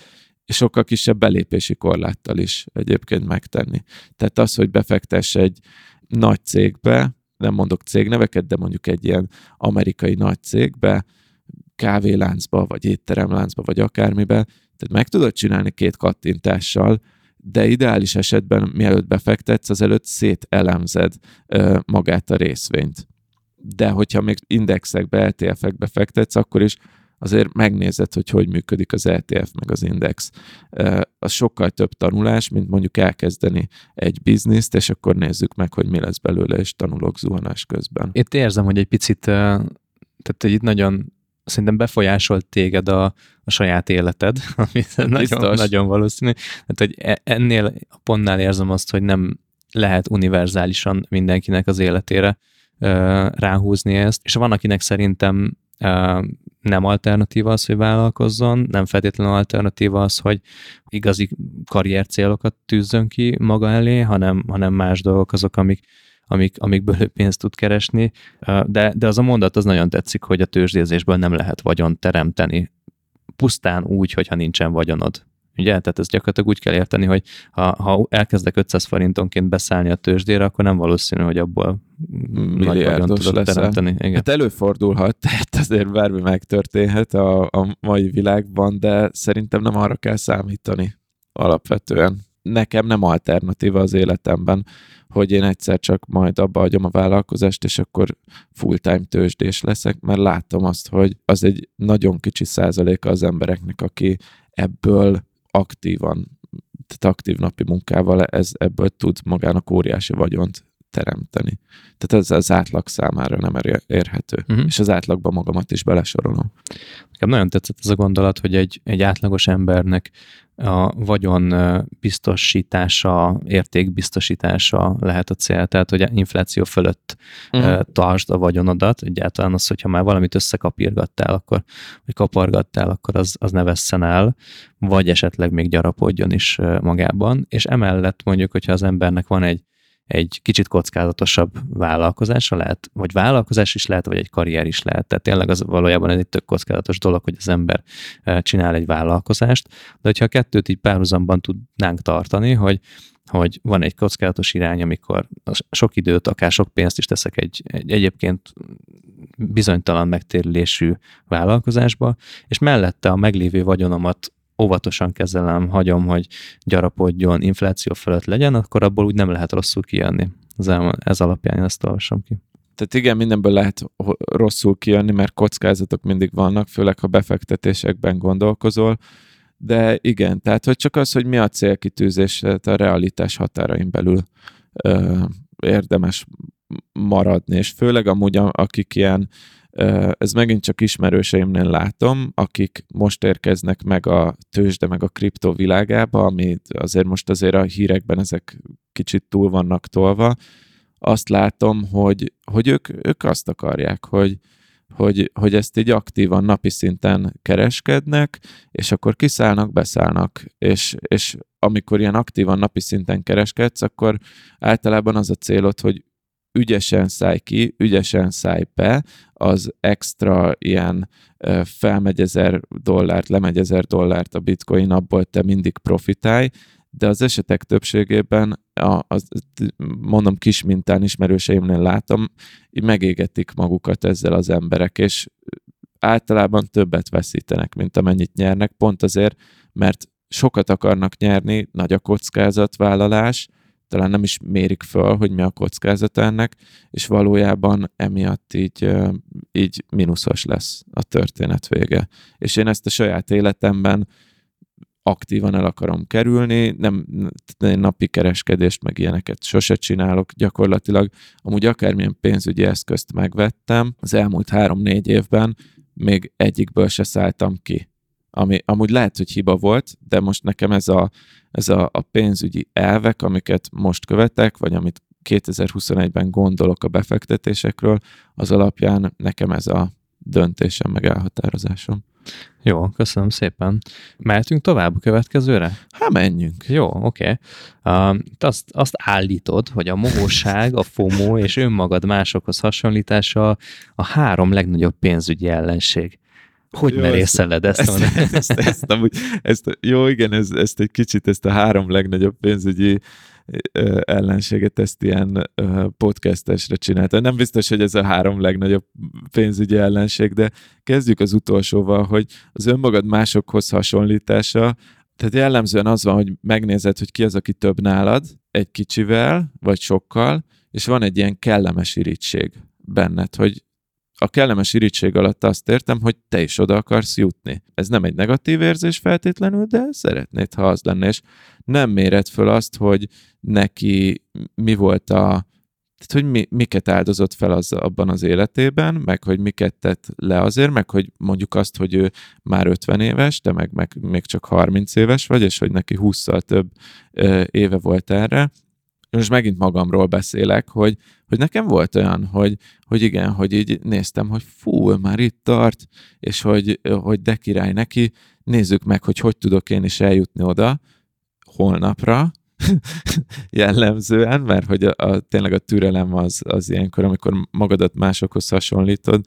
és sokkal kisebb belépési korláttal is egyébként megtenni. Tehát az, hogy befektess egy nagy cégbe, nem mondok cégneveket, de mondjuk egy ilyen amerikai nagy cégbe, kávéláncba, vagy étteremláncba, vagy akármibe, tehát meg tudod csinálni két kattintással, de ideális esetben, mielőtt befektetsz, azelőtt szételemzed ö, magát a részvényt. De hogyha még indexekbe, ETF-ekbe fektetsz, akkor is azért megnézed, hogy hogy működik az ETF meg az index. Az sokkal több tanulás, mint mondjuk elkezdeni egy bizniszt, és akkor nézzük meg, hogy mi lesz belőle, és tanulok zuhanás közben. Itt érzem, hogy egy picit, tehát itt nagyon szerintem befolyásolt téged a, a saját életed, ami nagyon, nagyon valószínű. Tehát, hogy e, ennél a pontnál érzem azt, hogy nem lehet univerzálisan mindenkinek az életére ö, ráhúzni ezt, és van, akinek szerintem ö, nem alternatíva az, hogy vállalkozzon, nem feltétlenül alternatíva az, hogy igazi karrier célokat tűzzön ki maga elé, hanem, hanem más dolgok azok, amik, amik, amikből ő pénzt tud keresni, de, de az a mondat az nagyon tetszik, hogy a tőzsdézésből nem lehet vagyon teremteni, pusztán úgy, hogyha nincsen vagyonod. Ugye? Tehát ezt gyakorlatilag úgy kell érteni, hogy ha, ha elkezdek 500 forintonként beszállni a tőzsdére, akkor nem valószínű, hogy abból nagy vagyon tudok leszel. teremteni. Igen. Hát előfordulhat, tehát azért bármi megtörténhet a, a mai világban, de szerintem nem arra kell számítani alapvetően. Nekem nem alternatíva az életemben, hogy én egyszer csak majd abba hagyom a vállalkozást, és akkor full-time tőzsdés leszek, mert látom azt, hogy az egy nagyon kicsi százaléka az embereknek, aki ebből aktívan, tehát aktív napi munkával ez, ebből tud magának óriási vagyont teremteni. Tehát ez az átlag számára nem érhető. Uh-huh. És az átlagban magamat is belesorolom. Nekem nagyon tetszett ez a gondolat, hogy egy, egy átlagos embernek a vagyon biztosítása, értékbiztosítása lehet a cél, tehát hogy infláció fölött uh-huh. tartsd a vagyonodat, egyáltalán az, hogyha már valamit összekapírgattál, akkor, vagy kapargattál, akkor az, az ne vesszen el, vagy esetleg még gyarapodjon is magában, és emellett mondjuk, hogyha az embernek van egy egy kicsit kockázatosabb vállalkozása lehet, vagy vállalkozás is lehet, vagy egy karrier is lehet. Tehát tényleg az valójában egy tök kockázatos dolog, hogy az ember e, csinál egy vállalkozást, de hogyha a kettőt így párhuzamban tudnánk tartani, hogy hogy van egy kockázatos irány, amikor sok időt, akár sok pénzt is teszek egy, egy egyébként bizonytalan megtérülésű vállalkozásba, és mellette a meglévő vagyonomat óvatosan kezelem, hagyom, hogy gyarapodjon, infláció fölött legyen, akkor abból úgy nem lehet rosszul kijönni. Ez, alapján én ezt olvasom ki. Tehát igen, mindenből lehet rosszul kijönni, mert kockázatok mindig vannak, főleg ha befektetésekben gondolkozol, de igen, tehát hogy csak az, hogy mi a célkitűzés, tehát a realitás határain belül ö, érdemes maradni, és főleg amúgy akik ilyen ez megint csak ismerőseimnél látom, akik most érkeznek meg a tőzsde, meg a kriptó világába, ami azért most azért a hírekben ezek kicsit túl vannak tolva. Azt látom, hogy, hogy ők, ők azt akarják, hogy, hogy, hogy ezt így aktívan napi szinten kereskednek, és akkor kiszállnak, beszállnak, és, és amikor ilyen aktívan napi szinten kereskedsz, akkor általában az a célod, hogy ügyesen szállj ki, ügyesen szállj be, az extra ilyen felmegy ezer dollárt, lemegy ezer dollárt a bitcoin, abból te mindig profitálj, de az esetek többségében, a, az, mondom kis mintán ismerőseimnél látom, így megégetik magukat ezzel az emberek, és általában többet veszítenek, mint amennyit nyernek, pont azért, mert sokat akarnak nyerni, nagy a kockázatvállalás, talán nem is mérik föl, hogy mi a kockázata ennek, és valójában emiatt így, így mínuszos lesz a történet vége. És én ezt a saját életemben aktívan el akarom kerülni, nem napi kereskedést, meg ilyeneket sose csinálok gyakorlatilag. Amúgy akármilyen pénzügyi eszközt megvettem, az elmúlt három-négy évben még egyikből se szálltam ki ami amúgy lehet, hogy hiba volt, de most nekem ez a, ez a, a pénzügyi elvek, amiket most követek, vagy amit 2021-ben gondolok a befektetésekről, az alapján nekem ez a döntésem, meg elhatározásom. Jó, köszönöm szépen. Mehetünk tovább a következőre? Hát menjünk. Jó, oké. Okay. Uh, azt, azt állítod, hogy a mohóság, a FOMO és önmagad másokhoz hasonlítása a három legnagyobb pénzügyi ellenség. Hogy merészeled ezt, ezt, ezt, ezt, ezt, amúgy, ezt, jó, igen, ez, ezt egy kicsit, ezt a három legnagyobb pénzügyi ellenséget ezt ilyen podcastesre csinálta. Nem biztos, hogy ez a három legnagyobb pénzügyi ellenség, de kezdjük az utolsóval, hogy az önmagad másokhoz hasonlítása, tehát jellemzően az van, hogy megnézed, hogy ki az, aki több nálad, egy kicsivel, vagy sokkal, és van egy ilyen kellemes irítség benned, hogy a kellemes irítség alatt azt értem, hogy te is oda akarsz jutni. Ez nem egy negatív érzés feltétlenül, de szeretnéd, ha az lenne, és nem méred föl azt, hogy neki mi volt a, tehát, hogy mi, miket áldozott fel az, abban az életében, meg hogy miket tett le azért, meg hogy mondjuk azt, hogy ő már 50 éves, de meg, meg még csak 30 éves vagy, és hogy neki 20-szal több ö, éve volt erre, most megint magamról beszélek, hogy, hogy nekem volt olyan, hogy, hogy igen, hogy így néztem, hogy fú, már itt tart, és hogy, hogy de király neki, nézzük meg, hogy hogy tudok én is eljutni oda holnapra, jellemzően, mert hogy a, a, tényleg a türelem az, az ilyenkor, amikor magadat másokhoz hasonlítod.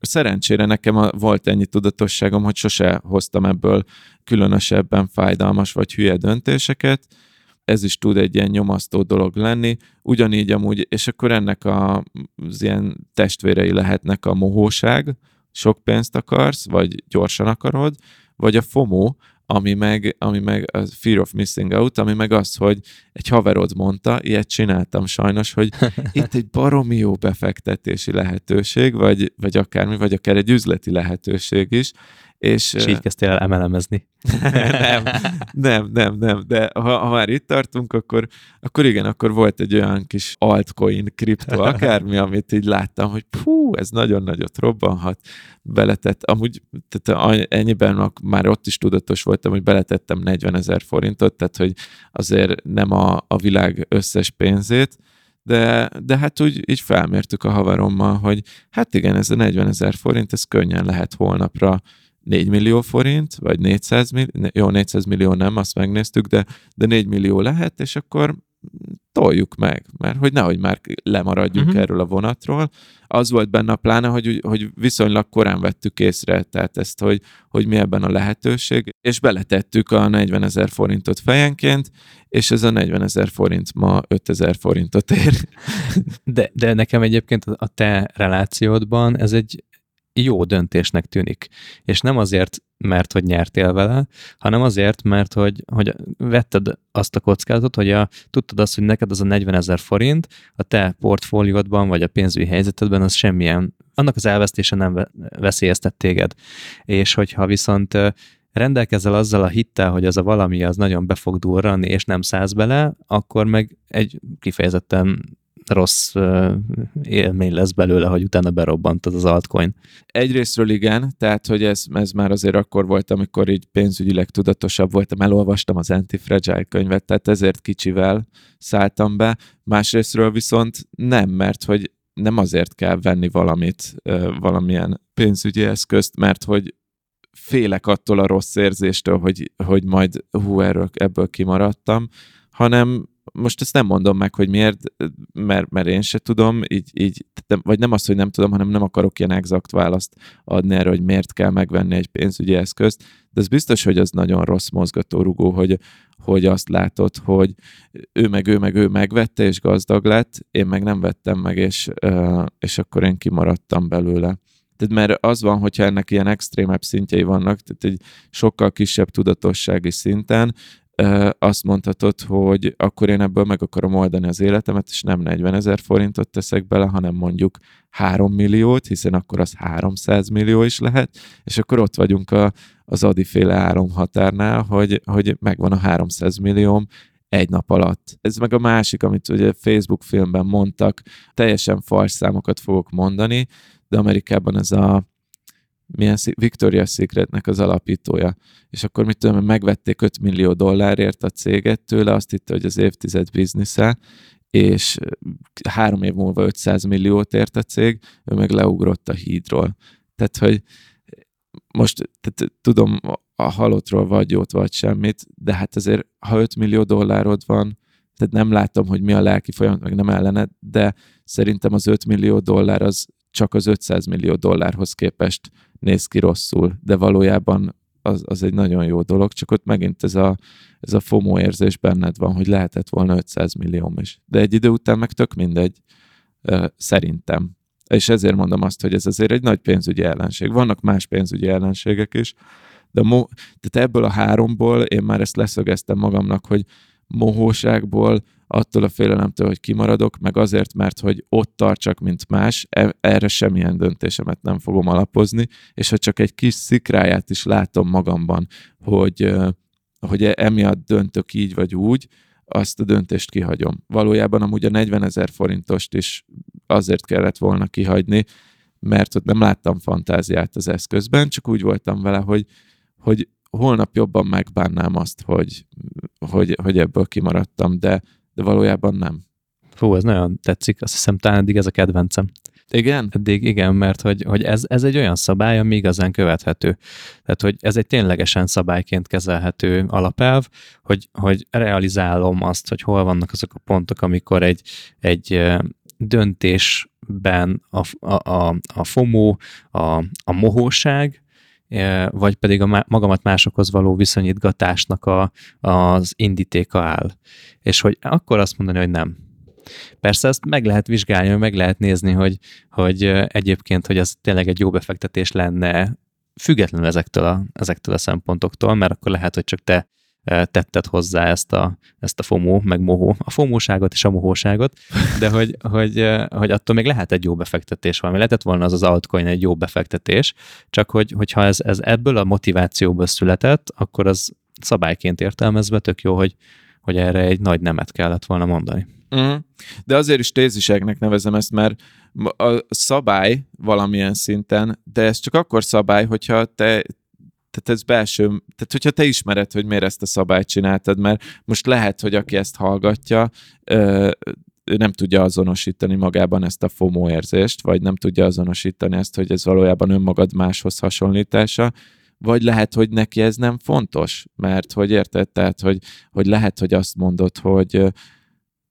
Szerencsére nekem a, volt ennyi tudatosságom, hogy sose hoztam ebből különösebben fájdalmas vagy hülye döntéseket, ez is tud egy ilyen nyomasztó dolog lenni, ugyanígy amúgy, és akkor ennek a, az ilyen testvérei lehetnek a mohóság, sok pénzt akarsz, vagy gyorsan akarod, vagy a FOMO, ami meg, ami meg a Fear of Missing Out, ami meg az, hogy egy haverod mondta, ilyet csináltam sajnos, hogy itt egy baromi jó befektetési lehetőség, vagy, vagy akármi, vagy akár egy üzleti lehetőség is, És, és így kezdtél el emelemezni. nem, nem, nem, nem, de ha, ha már itt tartunk, akkor, akkor igen, akkor volt egy olyan kis altcoin, kripto, akármi, amit így láttam, hogy pú, ez nagyon nagyot robbanhat, beletett, amúgy tehát ennyiben már ott is tudatos voltam, hogy beletettem 40 ezer forintot, tehát hogy azért nem a, a világ összes pénzét, de, de hát úgy így felmértük a haverommal, hogy hát igen, ez a 40 ezer forint, ez könnyen lehet holnapra 4 millió forint, vagy 400 millió, jó, 400 millió nem, azt megnéztük, de, de 4 millió lehet, és akkor toljuk meg, mert hogy nehogy már lemaradjunk uh-huh. erről a vonatról. Az volt benne a pláne, hogy, hogy viszonylag korán vettük észre, tehát ezt, hogy, hogy mi ebben a lehetőség, és beletettük a 40 ezer forintot fejenként, és ez a 40 ezer forint ma 5 ezer forintot ér. De, de nekem egyébként a te relációdban ez egy jó döntésnek tűnik. És nem azért, mert hogy nyertél vele, hanem azért, mert hogy, hogy vetted azt a kockázatot, hogy a, tudtad azt, hogy neked az a 40 ezer forint a te portfóliódban, vagy a pénzügyi helyzetedben az semmilyen, annak az elvesztése nem veszélyeztet téged. És hogyha viszont rendelkezel azzal a hittel, hogy az a valami az nagyon be fog durrani, és nem száz bele, akkor meg egy kifejezetten rossz élmény lesz belőle, hogy utána berobbantad az altcoin. Egyrésztről igen, tehát hogy ez, ez már azért akkor volt, amikor így pénzügyileg tudatosabb voltam, elolvastam az Anti-Fragile könyvet, tehát ezért kicsivel szálltam be. Másrésztről viszont nem, mert hogy nem azért kell venni valamit, valamilyen pénzügyi eszközt, mert hogy félek attól a rossz érzéstől, hogy, hogy majd hú, erről, ebből kimaradtam, hanem most ezt nem mondom meg, hogy miért, mert, mert én se tudom, így, így, vagy nem azt, hogy nem tudom, hanem nem akarok ilyen exakt választ adni erre, hogy miért kell megvenni egy pénzügyi eszközt, de ez biztos, hogy az nagyon rossz mozgatórugó, hogy, hogy azt látod, hogy ő meg ő meg ő megvette, és gazdag lett, én meg nem vettem meg, és, és akkor én kimaradtam belőle. Tehát mert az van, hogyha ennek ilyen extrémebb szintjei vannak, tehát egy sokkal kisebb tudatossági szinten, azt mondhatod, hogy akkor én ebből meg akarom oldani az életemet, és nem 40 ezer forintot teszek bele, hanem mondjuk 3 milliót, hiszen akkor az 300 millió is lehet, és akkor ott vagyunk a, az adiféle áramhatárnál, hogy, hogy megvan a 300 millióm, egy nap alatt. Ez meg a másik, amit ugye Facebook filmben mondtak, teljesen fals számokat fogok mondani, de Amerikában ez a milyen Victoria's Secretnek az alapítója. És akkor mit tudom, megvették 5 millió dollárért a céget tőle, azt hitte, hogy az évtized biznisze, és három év múlva 500 milliót ért a cég, ő meg leugrott a hídról. Tehát, hogy most tehát, tudom a halottról vagy jót, vagy semmit, de hát azért, ha 5 millió dollárod van, tehát nem látom, hogy mi a lelki folyamat, meg nem ellene, de szerintem az 5 millió dollár az csak az 500 millió dollárhoz képest néz ki rosszul, de valójában az, az egy nagyon jó dolog, csak ott megint ez a, ez a FOMO érzés benned van, hogy lehetett volna 500 millió is. De egy idő után meg tök mindegy, szerintem. És ezért mondom azt, hogy ez azért egy nagy pénzügyi ellenség. Vannak más pénzügyi ellenségek is, de mo- tehát ebből a háromból én már ezt leszögeztem magamnak, hogy mohóságból, attól a félelemtől, hogy kimaradok, meg azért, mert hogy ott tartsak, mint más, e, erre semmilyen döntésemet nem fogom alapozni, és ha csak egy kis szikráját is látom magamban, hogy, hogy e, emiatt döntök így vagy úgy, azt a döntést kihagyom. Valójában amúgy a 40 ezer forintost is azért kellett volna kihagyni, mert ott nem láttam fantáziát az eszközben, csak úgy voltam vele, hogy, hogy holnap jobban megbánnám azt, hogy, hogy, hogy ebből kimaradtam, de, de valójában nem. Fú, ez nagyon tetszik, azt hiszem talán eddig ez a kedvencem. Igen? Eddig igen, mert hogy, hogy ez, ez egy olyan szabály, ami igazán követhető. Tehát, hogy ez egy ténylegesen szabályként kezelhető alapelv, hogy, hogy realizálom azt, hogy hol vannak azok a pontok, amikor egy, egy döntésben a, a, a, a FOMO, a, a mohóság, vagy pedig a magamat másokhoz való viszonyítgatásnak a, az indítéka áll. És hogy akkor azt mondani, hogy nem. Persze ezt meg lehet vizsgálni, meg lehet nézni, hogy, hogy egyébként, hogy az tényleg egy jó befektetés lenne, függetlenül ezektől a, ezektől a szempontoktól, mert akkor lehet, hogy csak te tetted hozzá ezt a, ezt a FOMO, meg mohó, a fomóságot és a mohóságot, de hogy, hogy, hogy attól még lehet egy jó befektetés valami. Lehetett volna az az altcoin egy jó befektetés, csak hogy, hogyha ez, ez ebből a motivációból született, akkor az szabályként értelmezve tök jó, hogy, hogy erre egy nagy nemet kellett volna mondani. Mm. De azért is téziseknek nevezem ezt, mert a szabály valamilyen szinten, de ez csak akkor szabály, hogyha te tehát ez belső, tehát hogyha te ismered, hogy miért ezt a szabályt csináltad, mert most lehet, hogy aki ezt hallgatja, ő nem tudja azonosítani magában ezt a FOMO érzést, vagy nem tudja azonosítani ezt, hogy ez valójában önmagad máshoz hasonlítása, vagy lehet, hogy neki ez nem fontos, mert hogy érted, tehát, hogy, hogy lehet, hogy azt mondod, hogy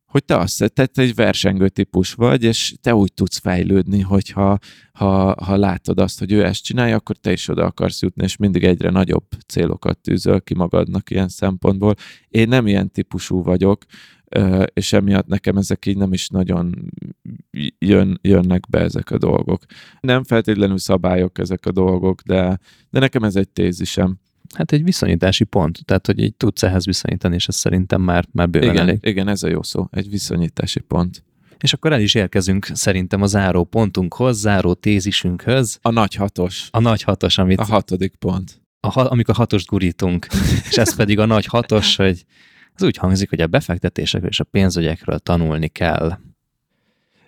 hogy te azt te egy versengő típus vagy, és te úgy tudsz fejlődni, hogyha ha, ha látod azt, hogy ő ezt csinálja, akkor te is oda akarsz jutni, és mindig egyre nagyobb célokat tűzöl ki magadnak ilyen szempontból. Én nem ilyen típusú vagyok, és emiatt nekem ezek így nem is nagyon jön, jönnek be ezek a dolgok. Nem feltétlenül szabályok ezek a dolgok, de, de nekem ez egy tézisem. Hát egy viszonyítási pont, tehát hogy így tudsz ehhez viszonyítani, és ez szerintem már, már bőven igen, elég. Igen, ez a jó szó, egy viszonyítási pont. És akkor el is érkezünk szerintem a záró pontunkhoz, záró tézisünkhöz. A nagy hatos. A nagy hatos, amit... A hatodik pont. A, amikor hatost gurítunk, és ez pedig a nagy hatos, hogy ez úgy hangzik, hogy a befektetésekről és a pénzügyekről tanulni kell.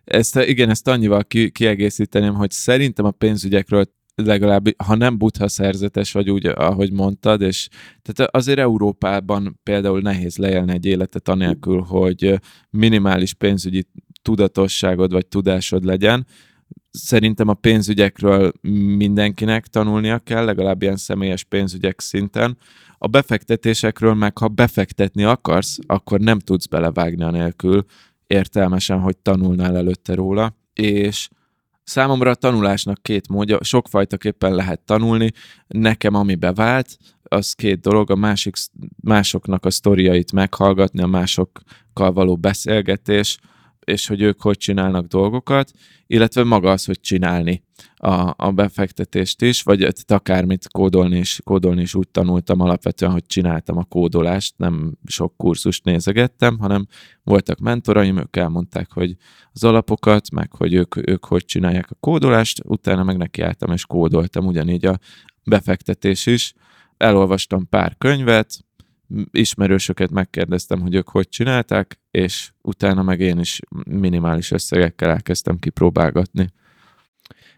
Ezt, igen, ezt annyival ki, kiegészíteném, hogy szerintem a pénzügyekről legalább, ha nem butha szerzetes vagy úgy, ahogy mondtad, és tehát azért Európában például nehéz leélni egy életet anélkül, hogy minimális pénzügyi tudatosságod vagy tudásod legyen. Szerintem a pénzügyekről mindenkinek tanulnia kell, legalább ilyen személyes pénzügyek szinten. A befektetésekről meg, ha befektetni akarsz, akkor nem tudsz belevágni anélkül értelmesen, hogy tanulnál előtte róla, és Számomra a tanulásnak két módja, sokfajtaképpen lehet tanulni. Nekem ami bevált, az két dolog, a másik, másoknak a sztoriait meghallgatni, a másokkal való beszélgetés, és hogy ők hogy csinálnak dolgokat, illetve maga az, hogy csinálni a, a befektetést is, vagy akármit kódolni is, kódolni is úgy tanultam alapvetően, hogy csináltam a kódolást, nem sok kurzust nézegettem, hanem voltak mentoraim, ők elmondták, hogy az alapokat, meg hogy ők, ők hogy csinálják a kódolást, utána meg nekiálltam és kódoltam ugyanígy a befektetés is. Elolvastam pár könyvet, ismerősöket megkérdeztem, hogy ők hogy csinálták, és utána meg én is minimális összegekkel elkezdtem kipróbálgatni.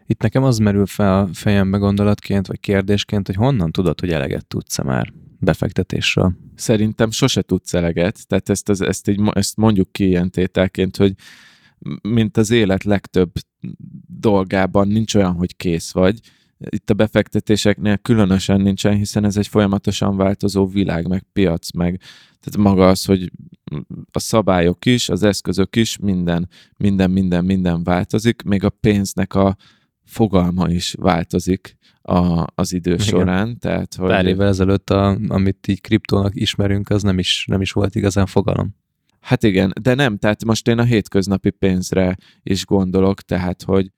Itt nekem az merül fel a fejembe gondolatként, vagy kérdésként, hogy honnan tudod, hogy eleget tudsz-e már befektetésről? Szerintem sose tudsz eleget, tehát ezt, ezt, ezt, így, ezt mondjuk ki ilyen tételként, hogy mint az élet legtöbb dolgában nincs olyan, hogy kész vagy, itt a befektetéseknél különösen nincsen, hiszen ez egy folyamatosan változó világ, meg piac, meg tehát maga az, hogy a szabályok is, az eszközök is, minden, minden, minden, minden változik, még a pénznek a fogalma is változik a, az idő Igen. során. Tehát, hogy... Pár évvel ezelőtt, a, amit így kriptónak ismerünk, az nem is, nem is volt igazán fogalom. Hát igen, de nem, tehát most én a hétköznapi pénzre is gondolok, tehát hogy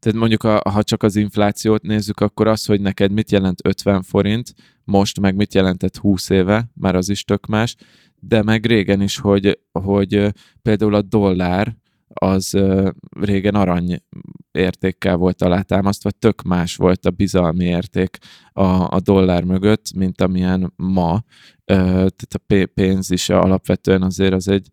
tehát mondjuk, a, ha csak az inflációt nézzük, akkor az, hogy neked mit jelent 50 forint, most meg mit jelentett 20 éve, már az is tök más, de meg régen is, hogy, hogy például a dollár az régen arany értékkel volt alátámasztva, tök más volt a bizalmi érték a, a dollár mögött, mint amilyen ma. Tehát a pénz is alapvetően azért az egy,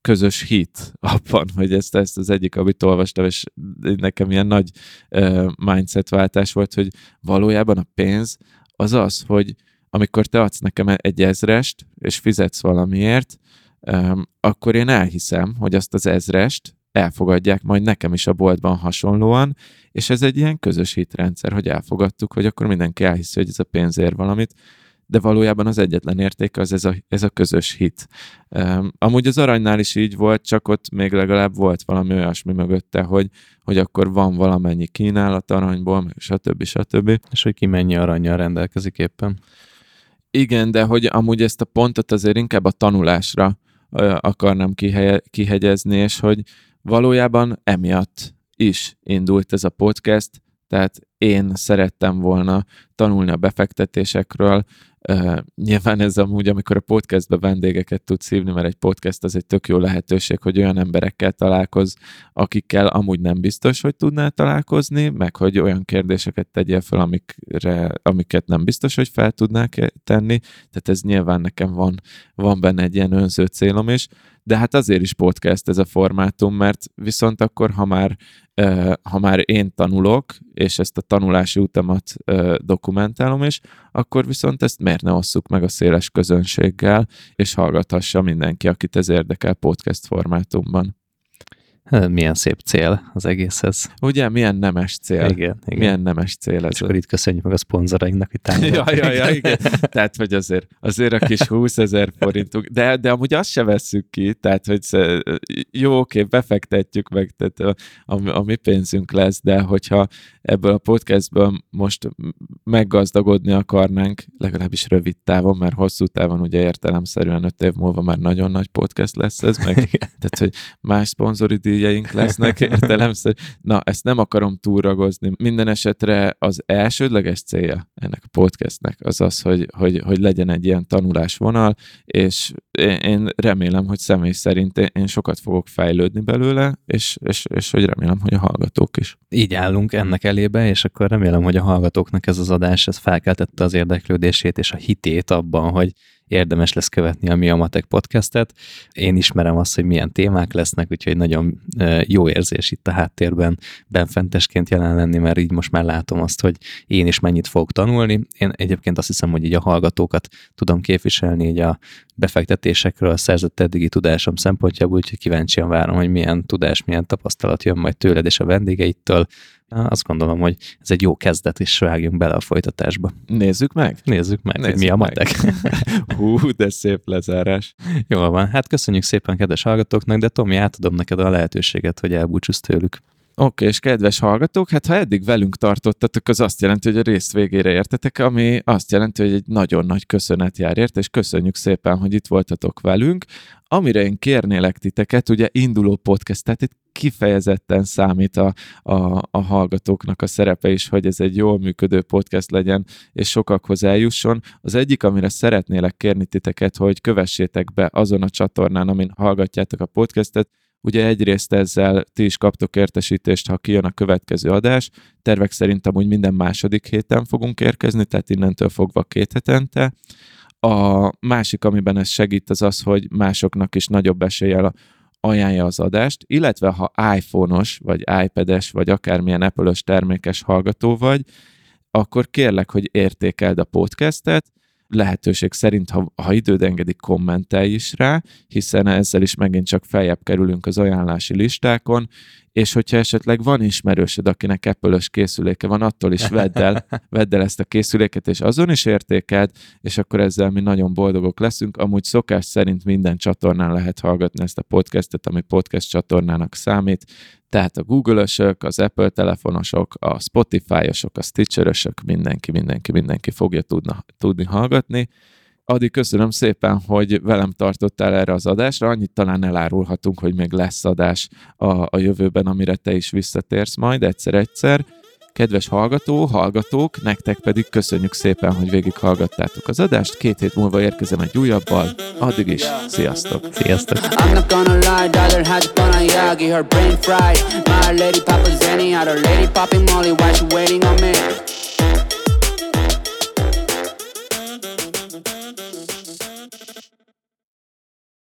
közös hit abban, hogy ezt, ezt az egyik, amit olvastam, és nekem ilyen nagy uh, mindset váltás volt, hogy valójában a pénz az az, hogy amikor te adsz nekem egy ezrest, és fizetsz valamiért, um, akkor én elhiszem, hogy azt az ezrest elfogadják majd nekem is a boltban hasonlóan, és ez egy ilyen közös hitrendszer, hogy elfogadtuk, hogy akkor mindenki elhiszi, hogy ez a pénzért valamit, de valójában az egyetlen érték az ez a, ez a közös hit. Um, amúgy az aranynál is így volt, csak ott még legalább volt valami olyasmi mögötte, hogy, hogy akkor van valamennyi kínálat aranyból, meg stb. stb. És hogy ki mennyi aranyjal rendelkezik éppen. Igen, de hogy amúgy ezt a pontot azért inkább a tanulásra uh, akarnám kihelye, kihegyezni, és hogy valójában emiatt is indult ez a podcast, tehát én szerettem volna tanulni a befektetésekről, nyilván ez amúgy, amikor a podcastbe vendégeket tudsz hívni, mert egy podcast az egy tök jó lehetőség, hogy olyan emberekkel találkoz, akikkel amúgy nem biztos, hogy tudnál találkozni, meg hogy olyan kérdéseket tegyél fel, amikre, amiket nem biztos, hogy fel tudnák tenni. Tehát ez nyilván nekem van, van benne egy ilyen önző célom is, de hát azért is podcast ez a formátum, mert viszont akkor, ha már, ha már én tanulok, és ezt a tanulási utamat dokumentálom is, akkor viszont ezt miért ne osszuk meg a széles közönséggel, és hallgathassa mindenki, akit ez érdekel podcast formátumban. Milyen szép cél az egészhez. Ugye, milyen nemes cél. Igen, igen. Milyen nemes cél ez. És akkor itt köszönjük meg a szponzorainknak, hogy támogatják. ja, ja, ja, igen. Tehát, hogy azért, azért a kis 20 ezer forintunk, de, de amúgy azt se vesszük ki, tehát, hogy jó, oké, befektetjük meg, tehát a, a, mi pénzünk lesz, de hogyha ebből a podcastből most meggazdagodni akarnánk, legalábbis rövid távon, mert hosszú távon ugye értelemszerűen öt év múlva már nagyon nagy podcast lesz ez, meg, tehát, hogy más szponzori díjaink lesznek értelemszerű. Na, ezt nem akarom túlragozni. Minden esetre az elsődleges célja ennek a podcastnek az az, hogy, hogy, hogy legyen egy ilyen tanulásvonal, és én remélem, hogy személy szerint én sokat fogok fejlődni belőle, és, és, és hogy remélem, hogy a hallgatók is. Így állunk ennek elébe, és akkor remélem, hogy a hallgatóknak ez az adás ez felkeltette az érdeklődését és a hitét abban, hogy érdemes lesz követni a Mi a Matek podcastet. Én ismerem azt, hogy milyen témák lesznek, úgyhogy nagyon jó érzés itt a háttérben benfentesként jelen lenni, mert így most már látom azt, hogy én is mennyit fogok tanulni. Én egyébként azt hiszem, hogy így a hallgatókat tudom képviselni így a befektetésekről a szerzett eddigi tudásom szempontjából, úgyhogy kíváncsian várom, hogy milyen tudás, milyen tapasztalat jön majd tőled és a vendégeittől. Azt gondolom, hogy ez egy jó kezdet, és vágjunk bele a folytatásba. Nézzük meg? Nézzük meg, Nézzük mi a matek. Hú, de szép lezárás. Jól van, hát köszönjük szépen kedves hallgatóknak, de Tomi, átadom neked a lehetőséget, hogy elbúcsúsz tőlük. Oké, okay, és kedves hallgatók, hát ha eddig velünk tartottatok, az azt jelenti, hogy a részt végére értetek, ami azt jelenti, hogy egy nagyon nagy köszönet jár ért, és köszönjük szépen, hogy itt voltatok velünk. Amire én kérnélek titeket, ugye induló podcast, tehát itt kifejezetten számít a, a, a hallgatóknak a szerepe is, hogy ez egy jól működő podcast legyen, és sokakhoz eljusson. Az egyik, amire szeretnélek kérni titeket, hogy kövessétek be azon a csatornán, amin hallgatjátok a podcastet, Ugye egyrészt ezzel ti is kaptok értesítést, ha kijön a következő adás. Tervek szerint amúgy minden második héten fogunk érkezni, tehát innentől fogva két hetente. A másik, amiben ez segít, az az, hogy másoknak is nagyobb eséllyel ajánlja az adást, illetve ha iPhone-os, vagy iPad-es, vagy akármilyen Apple-ös termékes hallgató vagy, akkor kérlek, hogy értékeld a podcastet, lehetőség szerint, ha, ha időd engedik, kommentelj is rá, hiszen ezzel is megint csak feljebb kerülünk az ajánlási listákon, és hogyha esetleg van ismerősöd, akinek apple készüléke van, attól is vedd el, vedd el ezt a készüléket, és azon is értékeld, és akkor ezzel mi nagyon boldogok leszünk. Amúgy szokás szerint minden csatornán lehet hallgatni ezt a podcastet, ami podcast csatornának számít, tehát a Google-ösök, az Apple telefonosok, a Spotify-osok, a Stitcher-ösök, mindenki, mindenki, mindenki fogja tudna, tudni hallgatni. Adi, köszönöm szépen, hogy velem tartottál erre az adásra. Annyit talán elárulhatunk, hogy még lesz adás a, a jövőben, amire te is visszatérsz majd egyszer-egyszer. Kedves hallgató, hallgatók, nektek pedig köszönjük szépen, hogy végighallgattátok az adást. Két hét múlva érkezem egy újabbal. Addig is, sziasztok! Sziasztok! I'm not gonna lie, daughter had fun on Yagi, her brain fried. My lady Papa Zenny, had her lady popping Molly, why she waiting on me?